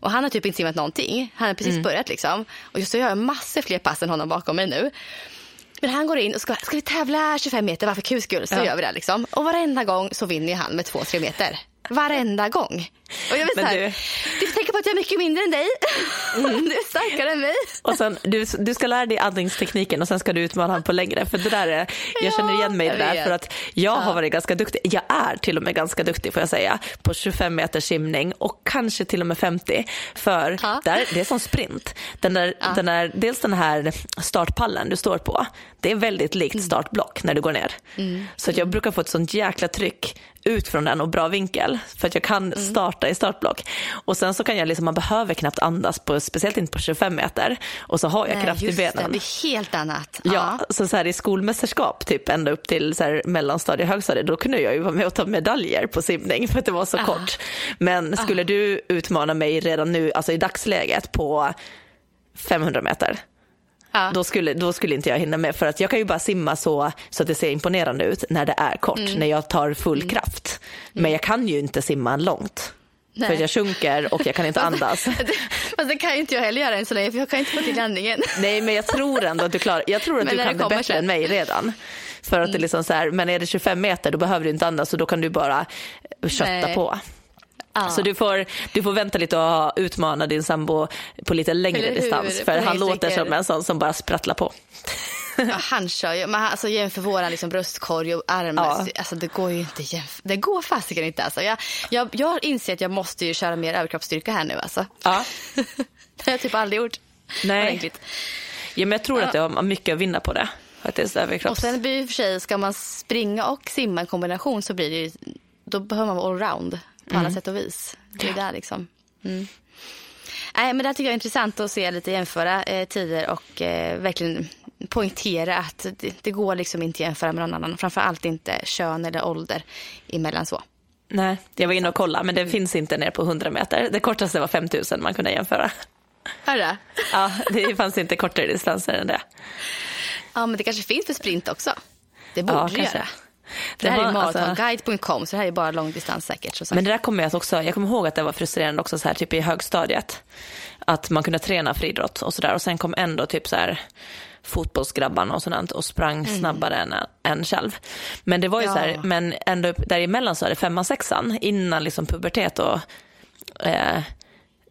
Och han har typ inte simmat någonting. Han har precis mm. börjat liksom. Och just så gör jag massor fler pass än honom bakom mig nu. Men han går in och ska, ska vi tävla 25 meter, varför kul skull? Så ja. gör vi det liksom. Och varenda gång så vinner han med 2-3 meter. Varenda gång. Och jag vet så här, du... du tänker på att jag är mycket mindre än dig. Mm. Du är starkare än mig. Och sen, du, du ska lära dig andningstekniken och sen ska du utmana honom på längre. För det där är, jag känner igen mig i det där för att jag ja. har varit ganska duktig. Jag är till och med ganska duktig får jag säga på 25 meters simning och kanske till och med 50. För ja. där, det är som sprint. Den där, den där, dels den här startpallen du står på, det är väldigt likt mm. startblock när du går ner. Mm. Så att jag brukar få ett sånt jäkla tryck ut från den och bra vinkel för att jag kan mm. starta i startblock. Och sen så kan jag liksom, man behöver knappt andas, på, speciellt inte på 25 meter och så har jag Nej, kraft i benen. Det, det är helt annat. Ja, ja. så, så här, i skolmästerskap, typ ända upp till så här, mellanstadie, högstadie, då kunde jag ju vara med och ta medaljer på simning för att det var så Aha. kort. Men skulle Aha. du utmana mig redan nu, alltså i dagsläget på 500 meter, Ja. Då, skulle, då skulle inte jag hinna med för att jag kan ju bara simma så, så att det ser imponerande ut när det är kort, mm. när jag tar full mm. kraft. Men mm. jag kan ju inte simma långt. Nej. För jag sjunker och jag kan inte andas. Fast det kan ju inte jag heller göra än så länge för jag kan inte få till landningen. Nej men jag tror ändå att du klarar Jag tror att du kan det, det bättre sen. än mig redan. För att mm. det är liksom så här, men är det 25 meter då behöver du inte andas och då kan du bara kötta Nej. på. Ah. Så du får, du får vänta lite och utmana din sambo på lite längre distans. För han låter som en sån som bara sprattlar på. Ja, han kör ju, men alltså jämför våran liksom bröstkorg och arm, ja. alltså det går ju inte jämför. Det går fasiken inte alltså. Jag, jag, jag inser att jag måste ju köra mer överkroppsstyrka här nu alltså. Ja. det har jag typ aldrig gjort. Nej. Ja, men jag tror ja. att det har mycket att vinna på det. Faktiskt, och sen blir i för sig, ska man springa och simma en kombination så blir det ju, då behöver man vara allround på alla mm. sätt och vis. Det är där liksom. Mm. Nej, men det tycker jag är intressant att se lite jämföra eh, tider och eh, verkligen poängtera att det, det, går liksom inte att jämföra med någon annan. Framförallt inte kön eller ålder emellan så. Nej, jag var inne och kollade men det mm. finns inte ner på 100 meter. Det kortaste var 5000 man kunde jämföra. Hörru? Ja, det fanns inte kortare distanser än det. Ja, men det kanske finns för sprint också. Det borde ja, det göra. Det, det här är maratonguide.com alltså, så det här är bara långdistans säkert. Men det där kommer jag också, jag kommer ihåg att det var frustrerande också så här typ i högstadiet. Att man kunde träna friidrott och sådär och sen kom ändå typ så här fotbollsgrabbarna och sådant och sprang mm. snabbare än, än själv. Men det var ju ja. så här, men ändå däremellan så är det femman, sexan innan liksom pubertet och eh,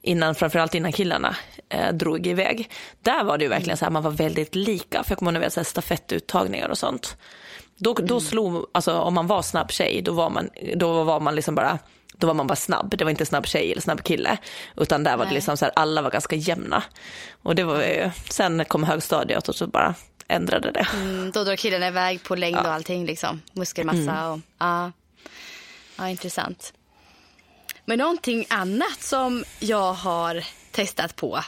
innan, framförallt innan killarna eh, drog iväg. Där var det ju verkligen så här, man var väldigt lika. För jag kommer ihåg stafettuttagningar och sånt. Då, då mm. slog, alltså om man var snabb tjej, då var man, då var man liksom bara då var man bara snabb, det var inte snabb tjej eller snabb kille. Utan där var det liksom så här, alla var ganska jämna. Och det var ju, sen kom högstadiet och så bara ändrade det. Mm, då drar killarna iväg på längd ja. och allting liksom, muskelmassa mm. och ja. ja, intressant. Men någonting annat som jag har testat på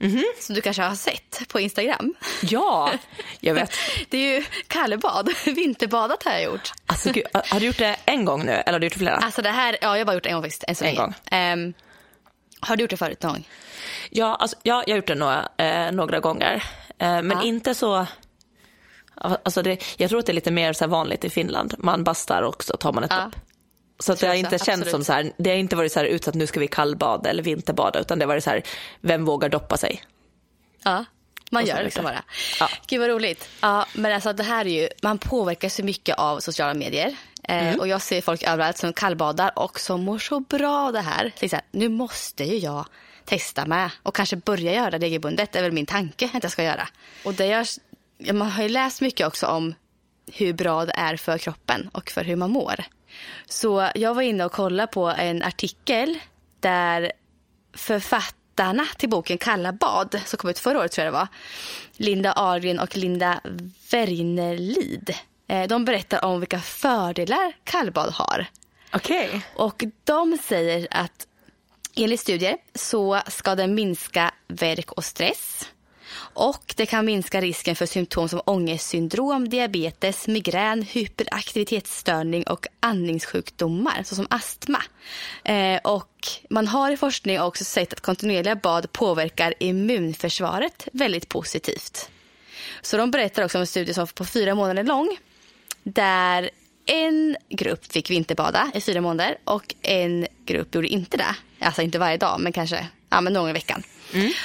Mm -hmm. Som du kanske har sett på Instagram. Ja, jag vet. Det är ju kallebad. Vinterbadat har jag gjort. Alltså, gud, har du gjort det en gång nu eller har du gjort det flera? Alltså det här, ja jag har bara gjort det en gång faktiskt. Så en gång. Um, har du gjort det förut någon gång? Ja, alltså, ja jag har gjort det några, eh, några gånger. Eh, men ja. inte så... Alltså det, jag tror att det är lite mer så vanligt i Finland. Man bastar och så tar man ett ja. dopp. Så att det har inte känts som så här, det har inte varit så här utsatt nu ska vi kallbada eller vinterbada utan det har varit så här, vem vågar doppa sig? Ja. Man gör det liksom bara. Ja. Gud vad roligt. Ja, men alltså det här är ju, man påverkas så mycket av sociala medier. Eh, Mm. och jag ser folk överallt som kallbadar och som mår så bra av det här. Så säger, nu måste ju jag testa med och kanske börja göra det regelbundet. Det är väl min tanke att jag ska göra. Och det görs, man har ju läst mycket också om hur bra det är för kroppen och för hur man mår. Så jag var inne och kollade på en artikel där författarna till boken Kalla bad, som kom ut förra året tror jag det var, Linda Ahlgren och Linda Wernerlid. Eh, De berättar om vilka fördelar kallbad har. Okej. Och de säger att enligt studier så ska den minska värk och stress. Och det kan minska risken för symptom som ångestsyndrom, diabetes, migrän, hyperaktivitetsstörning och andningssjukdomar såsom astma. Eh, och man har i forskning också sett att kontinuerliga bad påverkar immunförsvaret väldigt positivt. Så de berättar också om en studie som var på fyra månader lång där en grupp fick vinterbada i fyra månader och en grupp gjorde inte det. Alltså inte varje dag, men kanske ja, men någon i veckan.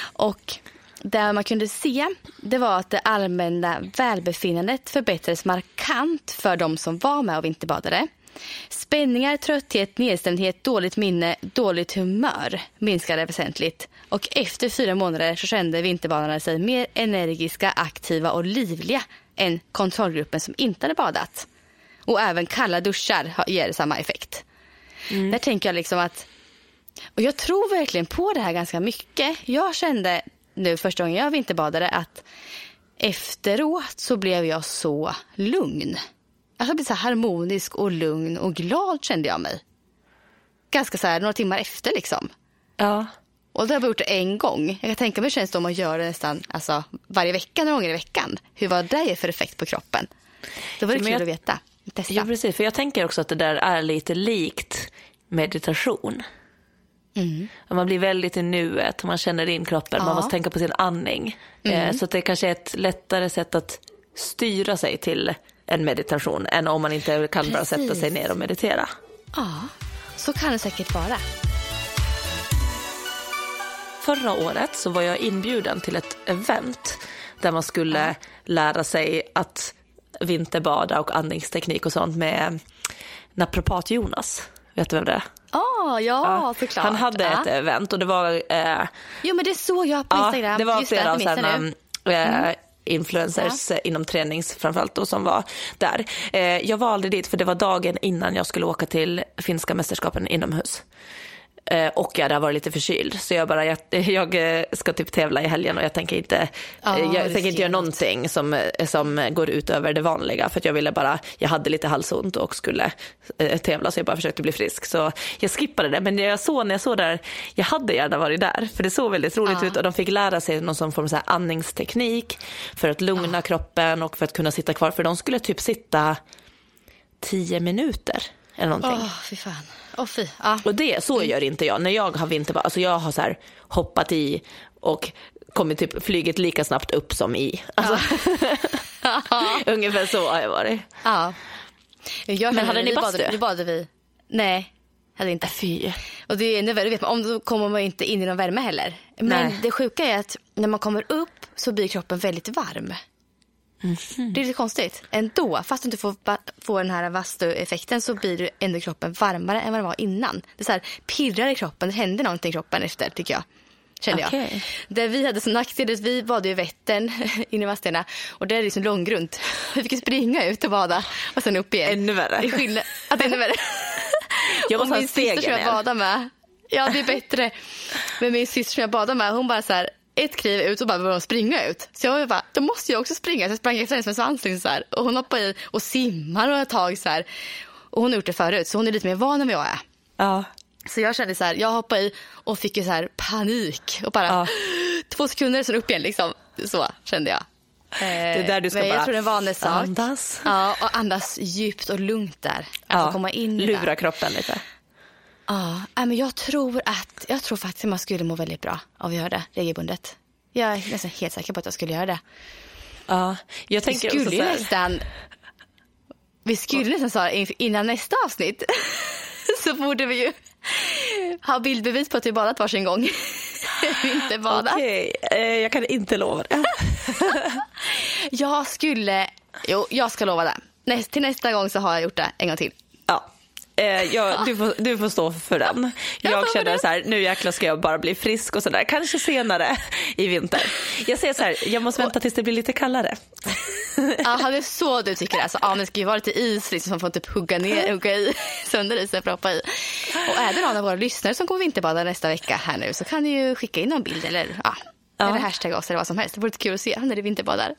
Och det man kunde se det var att det allmänna välbefinnandet förbättrades markant för de som var med och vinterbadade. Spänningar, trötthet, nedstämdhet, dåligt minne, dåligt humör minskade väsentligt. Och efter fyra månader så kände vinterbadarna sig mer energiska, aktiva och livliga än kontrollgruppen som inte hade badat. Och även kalla duschar har- ger samma effekt. Där tänker jag liksom att och jag tror verkligen på det här ganska mycket. Jag kände nu första gången jag vinterbadade att efteråt så blev jag så lugn. Alltså jag blev så harmonisk och lugn och glad kände jag mig. Ganska så här några timmar efter liksom. Ja. Och det har jag gjort det en gång. Jag kan tänka mig hur det känns om man gör det nästan alltså, varje vecka, några gånger i veckan. Hur vad det ger för effekt på kroppen. Då var det Men kul jag- att veta. Testa. ja, precis. För jag tänker också att det där är lite likt meditation. Man blir väldigt i nuet, man känner in kroppen, man Ja. måste tänka på sin andning. Eh, Så att det kanske är ett lättare sätt att styra sig till en meditation än om man inte kan bara sätta sig Precis. ner och meditera. Ja, så kan det säkert vara. Förra året så var jag inbjuden till ett event där man skulle lära sig att vinterbada och andningsteknik och sånt med naprapat Jonas. Vet du vem det är? Ah, ja, såklart. Han hade ja. ett event och det var, eh, Jo, men det såg jag på ja, Instagram. det var Just flera sådana eh, influencers eh, inom tränings framförallt då, som var där. Eh, jag valde dit för det var dagen innan jag skulle åka till finska mästerskapen inomhus. Eh, och jag hade varit lite förkyld. Så jag bara, jag, jag eh, ska typ tävla i helgen och jag tänker inte, Ja, eh, jag tänker inte göra någonting som, som går ut över det vanliga. För att jag ville bara, jag hade lite halsont och skulle eh, tävla så jag bara försökte bli frisk. Så jag skippade det. Men jag såg när jag såg där, jag hade gärna varit där. För det såg väldigt roligt Ja. ut och de fick lära sig någon sån form av andningsteknik för att lugna kroppen och för att kunna sitta kvar. För de skulle typ sitta tio minuter eller någonting. Åh, fy fan. Åh, fy. Ja. Och det, så gör inte jag. När jag har vinterbad, alltså jag har så här hoppat i och kommit typ flyget lika snabbt upp som i. Alltså, ungefär så har jag varit. ja. Jag Men hade ni bastu? badade, badade vi. Nej, hade inte. Fy. Och det är ännu värre, vet man, om då kommer man inte in i någon värme heller. Men Nej. det sjuka är att när man kommer upp så blir kroppen väldigt varm. Mhm. Det är lite konstigt. Ändå, fast du inte får, får den här vastu-effekten så blir ändå kroppen varmare än vad den var innan. Det är så här, pirrar i kroppen, det händer någonting i kroppen efter tycker jag. Kände jag. Okej. Det vi hade som nackdel, vi badade i Vättern inne i Vadstena och där är det liksom långgrunt. Vi fick springa ut och bada och sen upp igen. Ännu värre. Det är skillnad, att det ännu värre. Jag Och måste ha min syster som stegen jag badar med. Ja, det är bättre. Men min syster som jag badar med, hon bara så här, ett kliv ut och bara började springa ut. Så jag var bara, då måste jag också springa. Så jag sprang efter henne som en svansling så här. Och hon hoppade i och simmar ett tag så här. Och hon har gjort det förut, så hon är lite mer van än vad jag är. Ja. Så jag kände så här, jag hoppade i och fick ju så här panik. Och bara Ja. två sekunder, sen upp igen liksom. Så kände jag. Det är där du ska men bara Jag tror det är en vanesak. andas. Ja, och andas djupt och lugnt där. Ja. Alltså komma in. Lura kroppen lite. Ja, nej, men jag tror att jag tror faktiskt att man skulle må väldigt bra av att göra det regelbundet. Jag är nästan helt säker på att jag skulle göra det. Ja. Jag Vi tänker också skulle så ju här, nästan, vi skulle nästan säga in- innan nästa avsnitt så borde vi ju ha bildbevis på att vi badat varsin gång. Vinterbadat. Okej, eh, jag kan inte lova det. jag skulle, jo jag ska lova det. Näst, till nästa gång så har jag gjort det en gång till. Eh, jag, du, får, du får stå för den. Jag, känner så här, nu jäklar ska jag bara bli frisk och sådär. Kanske senare i vinter. Jag säger så här, jag måste vänta tills det blir lite kallare. Ja, det är så du tycker alltså. Ja, men det ska ju vara lite is liksom, så man får typ hugga, ner, hugga i, sönder isen för att hoppa i. Och är det någon av våra lyssnare som kommer vinterbada nästa vecka här nu så kan ni ju skicka in någon bild eller, ja, Ja. eller hashtag oss eller vad som helst. Det vore lite kul att se när ni vinterbadar.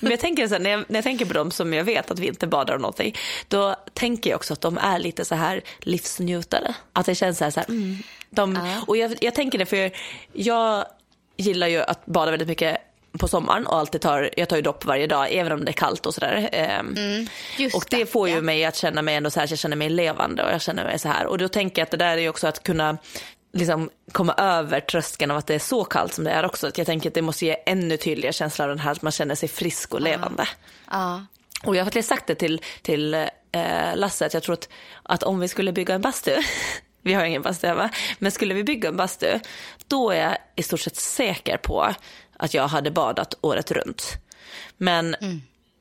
Men jag tänker så här, när, jag, när jag tänker på dem som jag vet att vi inte badar och någonting, då tänker jag också att de är lite så här livsnjutare. Att det känns så här, så här mm, de, och jag, jag tänker det för jag, jag gillar ju att bada väldigt mycket på sommaren och alltid tar, jag tar ju dopp varje dag även om det är kallt och sådär. Ehm, Just och det det, får ju ja. mig att känna mig ändå så här, jag känner mig levande och jag känner mig så här. Och då tänker jag att det där är också att kunna liksom komma över tröskeln av att det är så kallt som det är också. Att jag tänker att det måste ge ännu tydligare känsla av den här att man känner sig frisk och levande. Ja. Och jag har faktiskt sagt det till, till eh, Lasse att jag tror att, att om vi skulle bygga en bastu, vi har ingen bastu hemma, men skulle vi bygga en bastu, då är jag i stort sett säker på att jag hade badat året runt. Men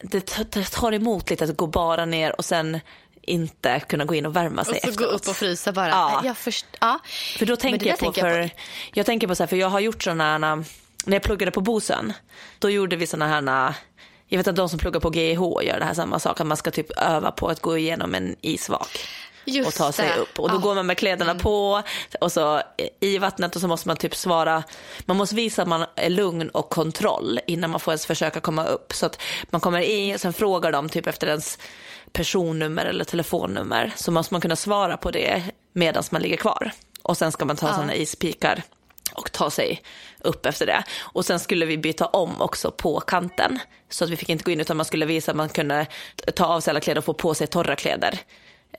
det, t- det tar emot lite att gå bara ner och sen inte kunna gå in och värma sig Och så gå efteråt. upp och frysa bara. Ja. Jag först, ja. För då tänker jag på, tänker jag för, jag tänker på så här, för jag har gjort sådana här, när jag pluggade på Bosön, då gjorde vi sådana här, jag vet att de som pluggar på GIH gör det här samma sak, att man ska typ öva på att gå igenom en isvak. Just och ta sig det. upp. Och då Ja. går man med kläderna på och så i vattnet och så måste man typ svara. Man måste visa att man är lugn och kontroll innan man får ens försöka komma upp. Så att man kommer in och sen frågar de typ efter ens personnummer eller telefonnummer. Så måste man kunna svara på det medan man ligger kvar. Och sen ska man ta sådana ispikar och ta sig upp efter det. Och sen skulle vi byta om också på kanten. Så att vi fick inte gå in utan man skulle visa att man kunde ta av sig alla kläder och få på sig torra kläder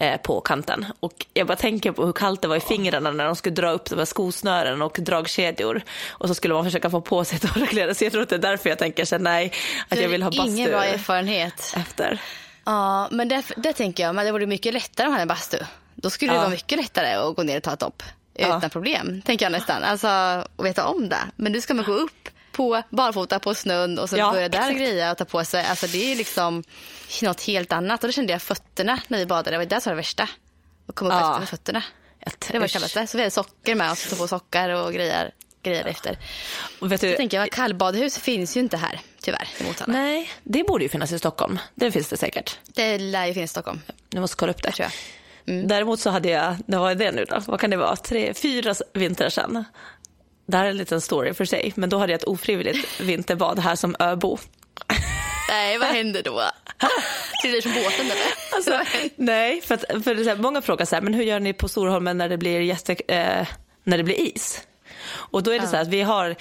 eh, på kanten. Och jag bara tänker på hur kallt det var i fingrarna när de skulle dra upp de här skosnören och dragkedjor. Och så skulle man försöka få på sig torra kläder. Så jag tror att det är därför jag tänker så nej, att jag vill ha bastu Ingen bra erfarenhet. efter. Ja, men det, det tänker jag, men det vore mycket lättare om man hade bastu. Då skulle det Ja. vara mycket lättare att gå ner och ta ett dopp utan Ja. problem, tänker jag nästan. Alltså, att veta om det. Men nu ska man gå upp på barfota på snön och så Ja, börja där greja och ta på sig. Alltså det är liksom något helt annat. Och då kände jag fötterna när vi badade. Det var det som var det värsta. Att komma upp Ja. efter med fötterna. Det var det. Så vi hade socker med oss, ta på sockar och grejer, grejer efter. Och vet du, tänker jag, kallbadhus finns ju inte här, tyvärr, nej, det borde ju finnas i Stockholm. Det finns det säkert. Det lär ju finnas i Stockholm, Jag måste kolla upp det. tror jag. Däremot så hade jag, vad var det nu då? Vad kan det vara? Tre, fyra vintrar sedan. Det här är en liten story för sig, men då hade jag ett ofrivilligt vinterbad här som öbo. Nej, vad hände då? Trillade från båten eller? Alltså, nej, för, att, för det är här, många frågar så här, men hur gör ni på Storholmen när det blir, jätte, eh, när det blir is? Och då är det så här att vi har,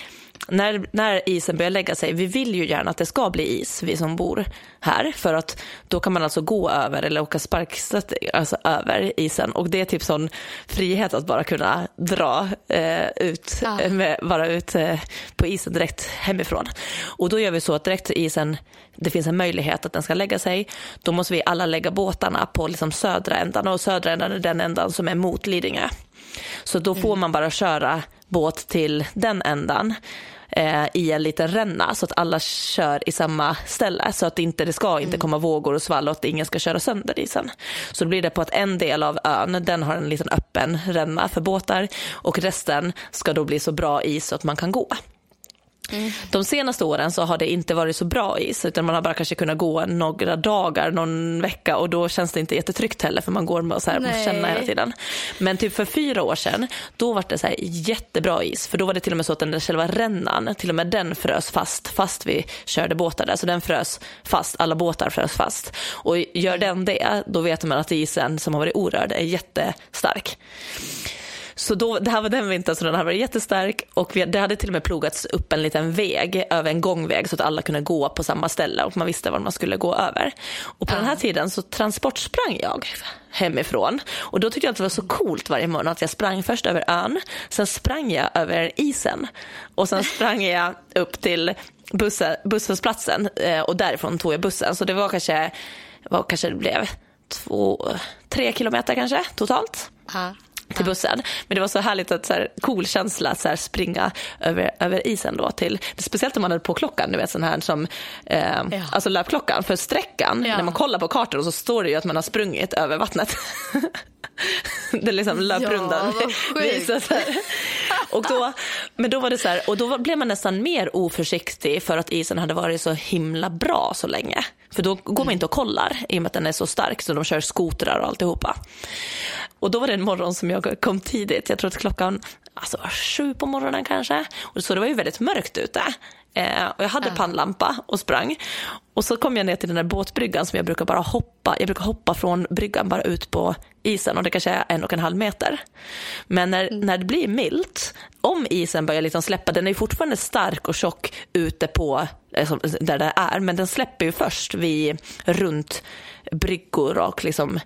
när, när isen börjar lägga sig, vi vill ju gärna att det ska bli is, vi som bor här, för att då kan man alltså gå över eller åka sparkstöt alltså över isen och det är typ sån frihet att bara kunna dra eh, ut, Ja. eh, med, vara ut eh, på isen direkt hemifrån. Och då gör vi så att direkt isen, det finns en möjlighet att den ska lägga sig, då måste vi alla lägga båtarna på liksom södra ändan och södra ändan är den ändan som är mot Lidingö. Så då får man bara köra båt till den ändan eh, i en liten ränna så att alla kör i samma ställe så att det inte det ska inte komma vågor och svall och att ingen ska köra sönder isen. Så då blir det på att en del av ön den har en liten öppen ränna för båtar och resten ska då bli så bra is så att man kan gå. De senaste åren så har det inte varit så bra is utan man har bara kanske kunnat gå några dagar, någon vecka och då känns det inte jättetryggt heller för man går med så här, Nej. känna hela tiden. Men typ för fyra år sedan då var det så här jättebra is för då var det till och med så att den där själva rännan, till och med den frös fast fast vi körde båtar där så den frös fast, alla båtar frös fast. Och gör den det då vet man att isen som har varit orörd är jättestark. Så då, det här var den vintern så den här var jättestark och vi, det hade till och med plogats upp en liten väg över en gångväg så att alla kunde gå på samma ställe och man visste var man skulle gå över. Och på den här tiden så transportsprang jag hemifrån och då tyckte jag att det var så coolt varje morgon att jag sprang först över ön, sen sprang jag över isen och sen sprang jag upp till bussen, busshållplatsen eh, och därifrån tog jag bussen. Så det var kanske, vad kanske det blev, två, tre kilometer kanske totalt. Ja. Till bussen. Men det var så härligt att så här, cool känsla att så här, springa över, över isen då till, speciellt om man hade på klockan, du vet sån här som, eh, ja. alltså löpklockan, för sträckan, ja. när man kollar på kartan så står det ju att man har sprungit över vattnet. det liksom löprundan ja. Och då, men då var det så här, och då blev man nästan mer oförsiktig för att isen hade varit så himla bra så länge. För då går man inte och kollar i och med att den är så stark så de kör skotrar och alltihopa. Och då var det en morgon som jag kom tidigt, jag tror att klockan alltså, var sju på morgonen kanske. Och så det var ju väldigt mörkt ute. Eh, och jag hade pannlampa och sprang. Och så kom jag ner till den där båtbryggan som jag brukar bara hoppa, jag brukar hoppa från bryggan bara ut på isen och det kanske är en och en halv meter. Men när, mm. när det blir milt, om isen börjar liksom släppa, den är fortfarande stark och tjock ute på eh, där det är, men den släpper ju först vid runt bryggor och liksom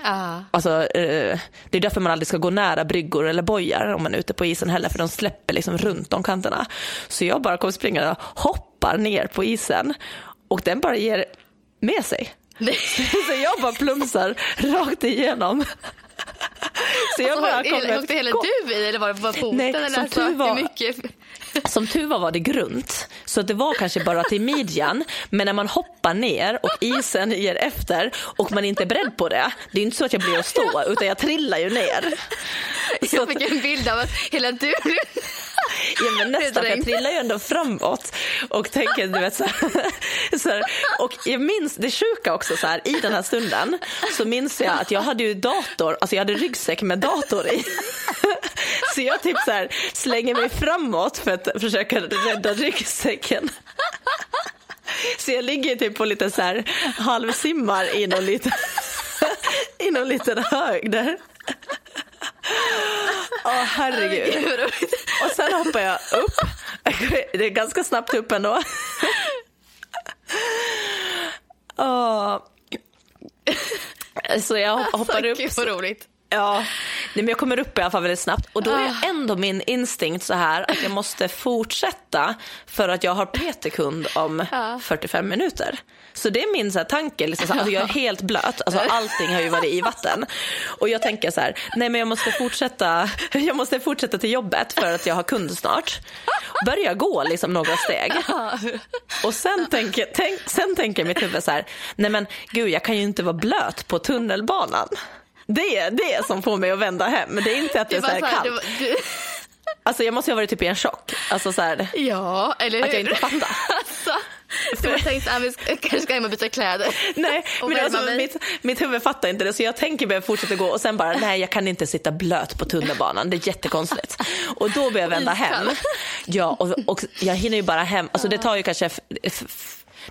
Uh. Alltså, eh, det är därför man aldrig ska gå nära bryggor eller bojar om man är ute på isen heller, för de släpper liksom runt de kanterna. Så jag bara kommer springa och hoppar ner på isen och den bara ger med sig. så jag bara plumsar rakt igenom. Så jag alltså, bara kommer... Åkte hela du i eller var det bara foten? Nej, eller som, tur var, mycket... som tur var var det grunt, så det var kanske bara till midjan. Men när man hoppar ner och isen ger efter och man inte är beredd på det, det är inte så att jag blir att stå utan jag trillar ju ner. Jag fick en bild av att hela du Ja men nästan, jag trillar ju ändå framåt och tänker du vet så här, så här, Och jag minns det sjuka också så här, i den här stunden så minns jag att jag hade ju dator, alltså jag hade ryggsäck med dator i. Så jag typ så här, slänger mig framåt för att försöka rädda ryggsäcken. Så jag ligger typ på lite så här halvsimmar i någon liten, i någon liten hög där. Åh oh, herregud. Och sen hoppar jag upp. Det är ganska snabbt upp ändå. Oh. Så jag hoppar upp. Gud vad roligt. Ja, Nej, men jag kommer upp i alla fall väldigt snabbt och då är ah. ändå min instinkt så här att jag måste fortsätta för att jag har PT-kund om 45 minuter. Så det är min så här, tanke, liksom, så här, alltså, jag är helt blöt, alltså, allting har ju varit i vatten. Och jag tänker så här, nej men jag måste fortsätta, jag måste fortsätta till jobbet för att jag har kund snart. Börja gå liksom några steg. Och sen tänker, tänk, sen tänker mitt huvud så här, nej men gud jag kan ju inte vara blöt på tunnelbanan. Det är det som får mig att vända hem. Det är inte att det är så här kallt. Var, du... Alltså jag måste ju ha varit typ i en chock. Alltså så här, ja, eller hur? Att jag inte fattar. alltså, du har tänkt att vi kanske ska hem och byta kläder. Nej, men alltså, mitt, mitt huvud fattar inte det så jag tänker börja fortsätta gå och sen bara nej jag kan inte sitta blöt på tunnelbanan. Det är jättekonstigt. Och då börjar jag vända hem. Ja, och, och jag hinner ju bara hem. Alltså det tar ju kanske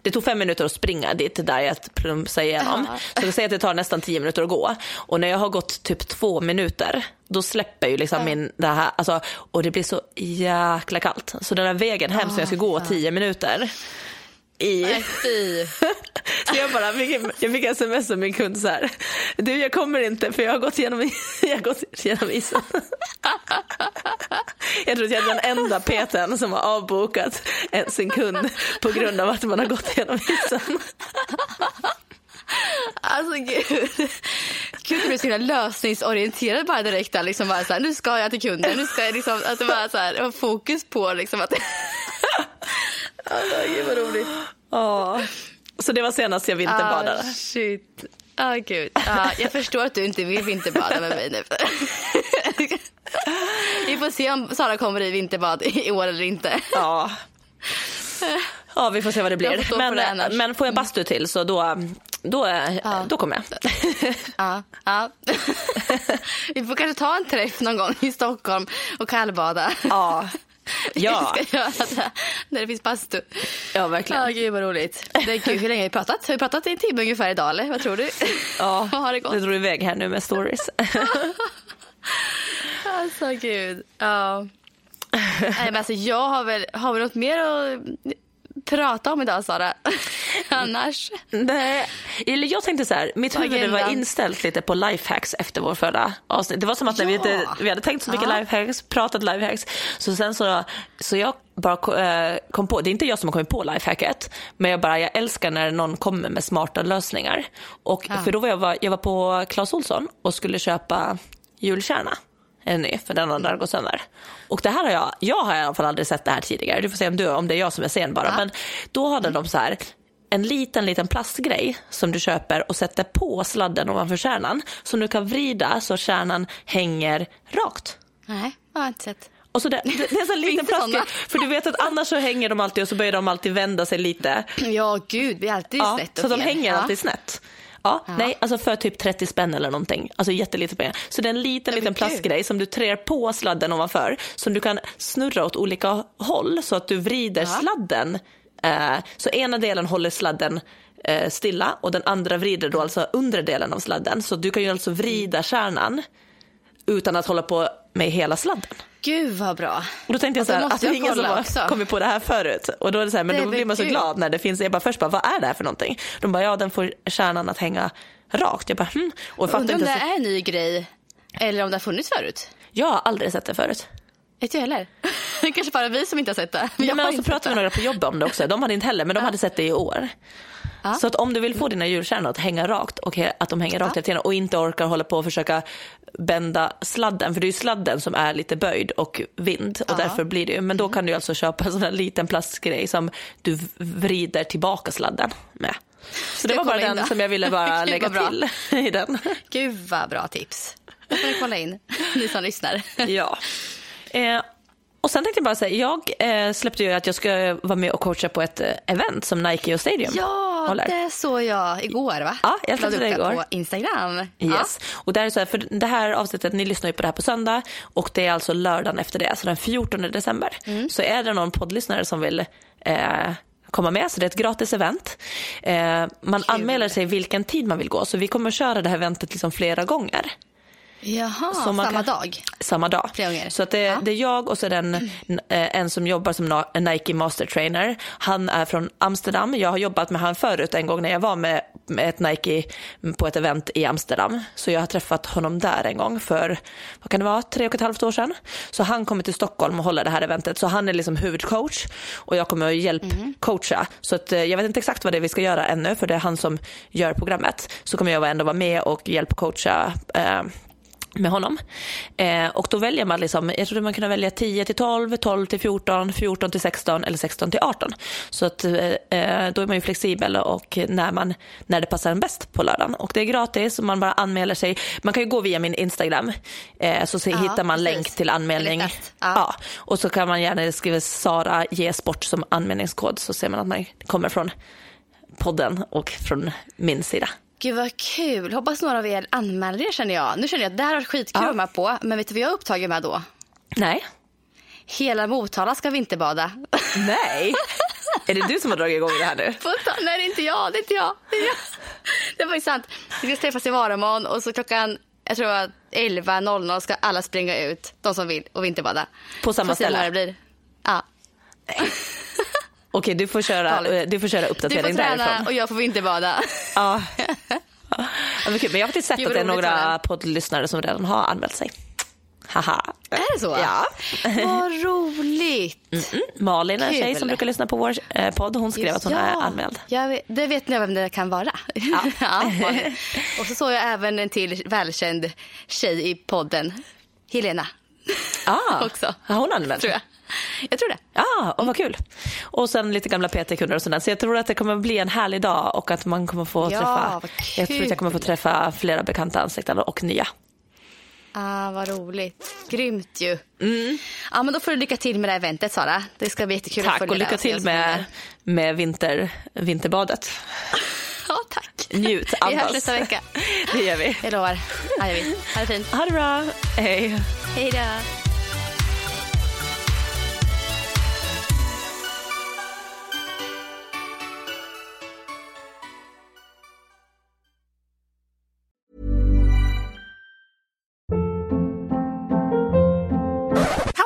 det tog fem minuter att springa dit där jag plumsade igenom. Så säg att det tar nästan tio minuter att gå. Och när jag har gått typ två minuter, då släpper ju liksom min, det här, alltså, och det blir så jäkla kallt. Så den här vägen hem som jag ska gå tio minuter, i. Nej, så jag bara jag fick sms av min kund så här. Du jag kommer inte för jag har gått igenom, jag har gått igenom isen. Jag tror att jag är den enda PTn som har avbokat sin kund på grund av att man har gått igenom isen. Alltså gud. Gud, jag blev så himla lösningsorienterad bara direkt där. Liksom bara så här, nu ska jag till kunden. Nu ska jag liksom, att det var så här, var fokus på liksom att Alltså, gud vad roligt. Ja. Så det var senast jag vinterbadade. Ah, shit. Ah, gud. Ah, jag förstår att du inte vill vinterbada med mig nu. vi får se om Sara kommer i vinterbad i år eller inte. Ja. Ja, vi får se vad det blir. Men, men får jag bastu till så då, då, ja. då kommer jag. Ja, ja. Vi får kanske ta en träff någon gång i Stockholm och kallbada. Ja, Ja. Vi ska göra det när det finns bastu. Ja, verkligen. Ja, gud vad roligt. Det kul. Hur länge har vi pratat? Har vi pratat i en timme ungefär idag eller? Vad tror du? Ja, har det, gått? det drog iväg här nu med stories. alltså gud. Ja. Nej, men alltså, jag har väl, har väl något mer att prata om idag, Sara? Annars? Nej, eller jag tänkte så här, mitt huvud var inställt lite på lifehacks efter vår förra avsnitt. Det var som att när vi, inte, vi hade tänkt så mycket ja. lifehacks, pratat lifehacks, så sen så, så jag bara eh, kom på, det är inte jag som har kommit på lifehacket, men jag bara, jag älskar när någon kommer med smarta lösningar. Och, ja. För då var jag, jag var på Clas Olsson och skulle köpa julkärna. En ny, för den andra har gått sönder. Och det här har jag, jag har i alla fall aldrig sett det här tidigare. Du får se om, du, om det är jag som är sen bara. Ja. Men då hade de så här, en liten, liten plastgrej som du köper och sätter på sladden ovanför kärnan. Som du kan vrida så kärnan hänger rakt. Nej, jag har inte sett. Och så det, det, det är en sån liten plastgrej. För du vet att annars så hänger de alltid och så börjar de alltid vända sig lite. Ja, gud, vi är alltid Ja, snett och så de hänger alltid snett. Ja, Nej, alltså för typ 30 spänn eller någonting. Alltså jättelite pengar. Så det är en liten, liten plastgrej som du trär på sladden ovanför. Som du kan snurra åt olika håll så att du vrider Ja. sladden. Eh, så ena delen håller sladden eh, stilla och den andra vrider då alltså undre delen av sladden. Så du kan ju alltså vrida kärnan utan att hålla på med hela sladden. Gud vad bra. Och då tänkte jag Ja, så här, att det är ingen som har kommit på det här förut. Och då är det så här, men Nej, då blir men man så gud. glad när det finns, jag bara först bara, vad är det här för någonting? De bara, ja den får kärnan att hänga rakt. Jag bara, hm. Och Undrar om det är en ny grej eller om det har funnits förut. jag har aldrig sett det förut. Inte jag heller. Det kanske bara vi som inte har sett det. Ja, Jag men så pratade med några på jobbet om det också. De hade inte heller, men de hade sett det i år. Ja. Så att om du vill få dina julkärnor att hänga rakt och att de hänger rakt hela tiden och inte orkar hålla på och försöka bända sladden, för det är ju sladden som är lite böjd och vind och Ja. därför blir det ju, men då kan du alltså köpa en sån här liten plastgrej som du vrider tillbaka sladden med. Så det var bara den som jag ville bara lägga till i den. Gud vad bra tips. Det får ni kolla in, ni som lyssnar. Ja. Eh, och sen tänkte jag bara säga, jag eh, släppte ju att jag ska vara med och coacha på ett eh, event som Nike och Stadium Ja, håller. det såg jag igår va? Ja, jag släppte det igår. på Instagram. Yes. Och det, här är så här, för det här avsnittet, ni lyssnar ju på det här på söndag och det är alltså lördagen efter det, så den 14 december. Mm. Så är det någon poddlyssnare som vill eh, komma med, så det är ett gratis event. Eh, man anmäler sig vilken tid man vill gå, så vi kommer köra det här eventet liksom flera gånger. Jaha, samma kan- dag. Samma dag. Så att det, Ja. det är jag och så är det en, eh, en som jobbar som Nike Master Trainer. Han är från Amsterdam. Jag har jobbat med han förut en gång när jag var med, med ett Nike på ett event i Amsterdam. Så jag har träffat honom där en gång för, vad kan det vara, tre och ett halvt år sedan. Så han kommer till Stockholm och håller det här eventet. Så han är liksom huvudcoach och jag kommer att hjälpcoacha. Så att, eh, jag vet inte exakt vad det är vi ska göra ännu för det är han som gör programmet. Så kommer jag ändå vara med och hjälpcoacha eh, med honom. Eh, och då väljer man, liksom, jag tror man kunde välja 10 till 12, 12 till 14, 14 till 16 eller 16 till 18. Så att, eh, eh, då är man ju flexibel och när, man, när det passar en bäst på lördagen. Och det är gratis och man bara anmäler sig. Man kan ju gå via min Instagram eh, så se, Ja, hittar man precis. länk till anmälning. Ja. Ja. Och så kan man gärna skriva Sara ge sport som anmälningskod så ser man att man kommer från podden och från min sida. Gud vad kul. Hoppas några av er anmäler er känner jag. Nu känner jag att det här har varit skitkul Ja. med på. Men vet du vad jag är upptagen med då? Nej. Hela Motala ska vinterbada. Nej. är det du som har dragit igång det här nu? Nej, det är inte jag. Det är inte jag. Det, var ju sant. Vi ska träffas i Varamon och så klockan jag tror att 11.00 ska alla springa ut, de som vill, och vinterbada. På samma Får se ställe? när det blir. Ja. Okej, du får köra, eh, du får köra Du får uppdatering träna därifrån. och jag får vinterbada. Ja. Ja, men, kul. men jag har faktiskt sett Gud, att det är några poddlyssnare som redan har anmält sig. Haha. Är det så? Ja. Vad roligt. Mm. Malin, en Kul. tjej som brukar lyssna på vår eh, podd, hon skrev att hon Ja, är anmäld. Jag vet, det vet ni vem det kan vara. Ja. Malin. och så såg jag även en till välkänd tjej i podden. Helena. Ah, Också. Har hon anmält Tror jag. Jag tror det. Ja, och vad kul. Och sen lite gamla PT-kunder och sådär. Så jag tror att det kommer bli en härlig dag och att man kommer få Ja, träffa, jag tror att jag kommer få träffa flera bekanta ansikten och nya. Ah, vad roligt. Grymt ju. Ja, men då får du lycka till med det här eventet Sara. Det ska bli jättekul att Tack följa och lycka till med, med vinter, vinterbadet. Ja, tack. Njut, Vi hörs nästa vecka. Det gör vi. Jag lovar. Ja, jag vill. Ha det fint. Ha det bra. Hej. Hej då.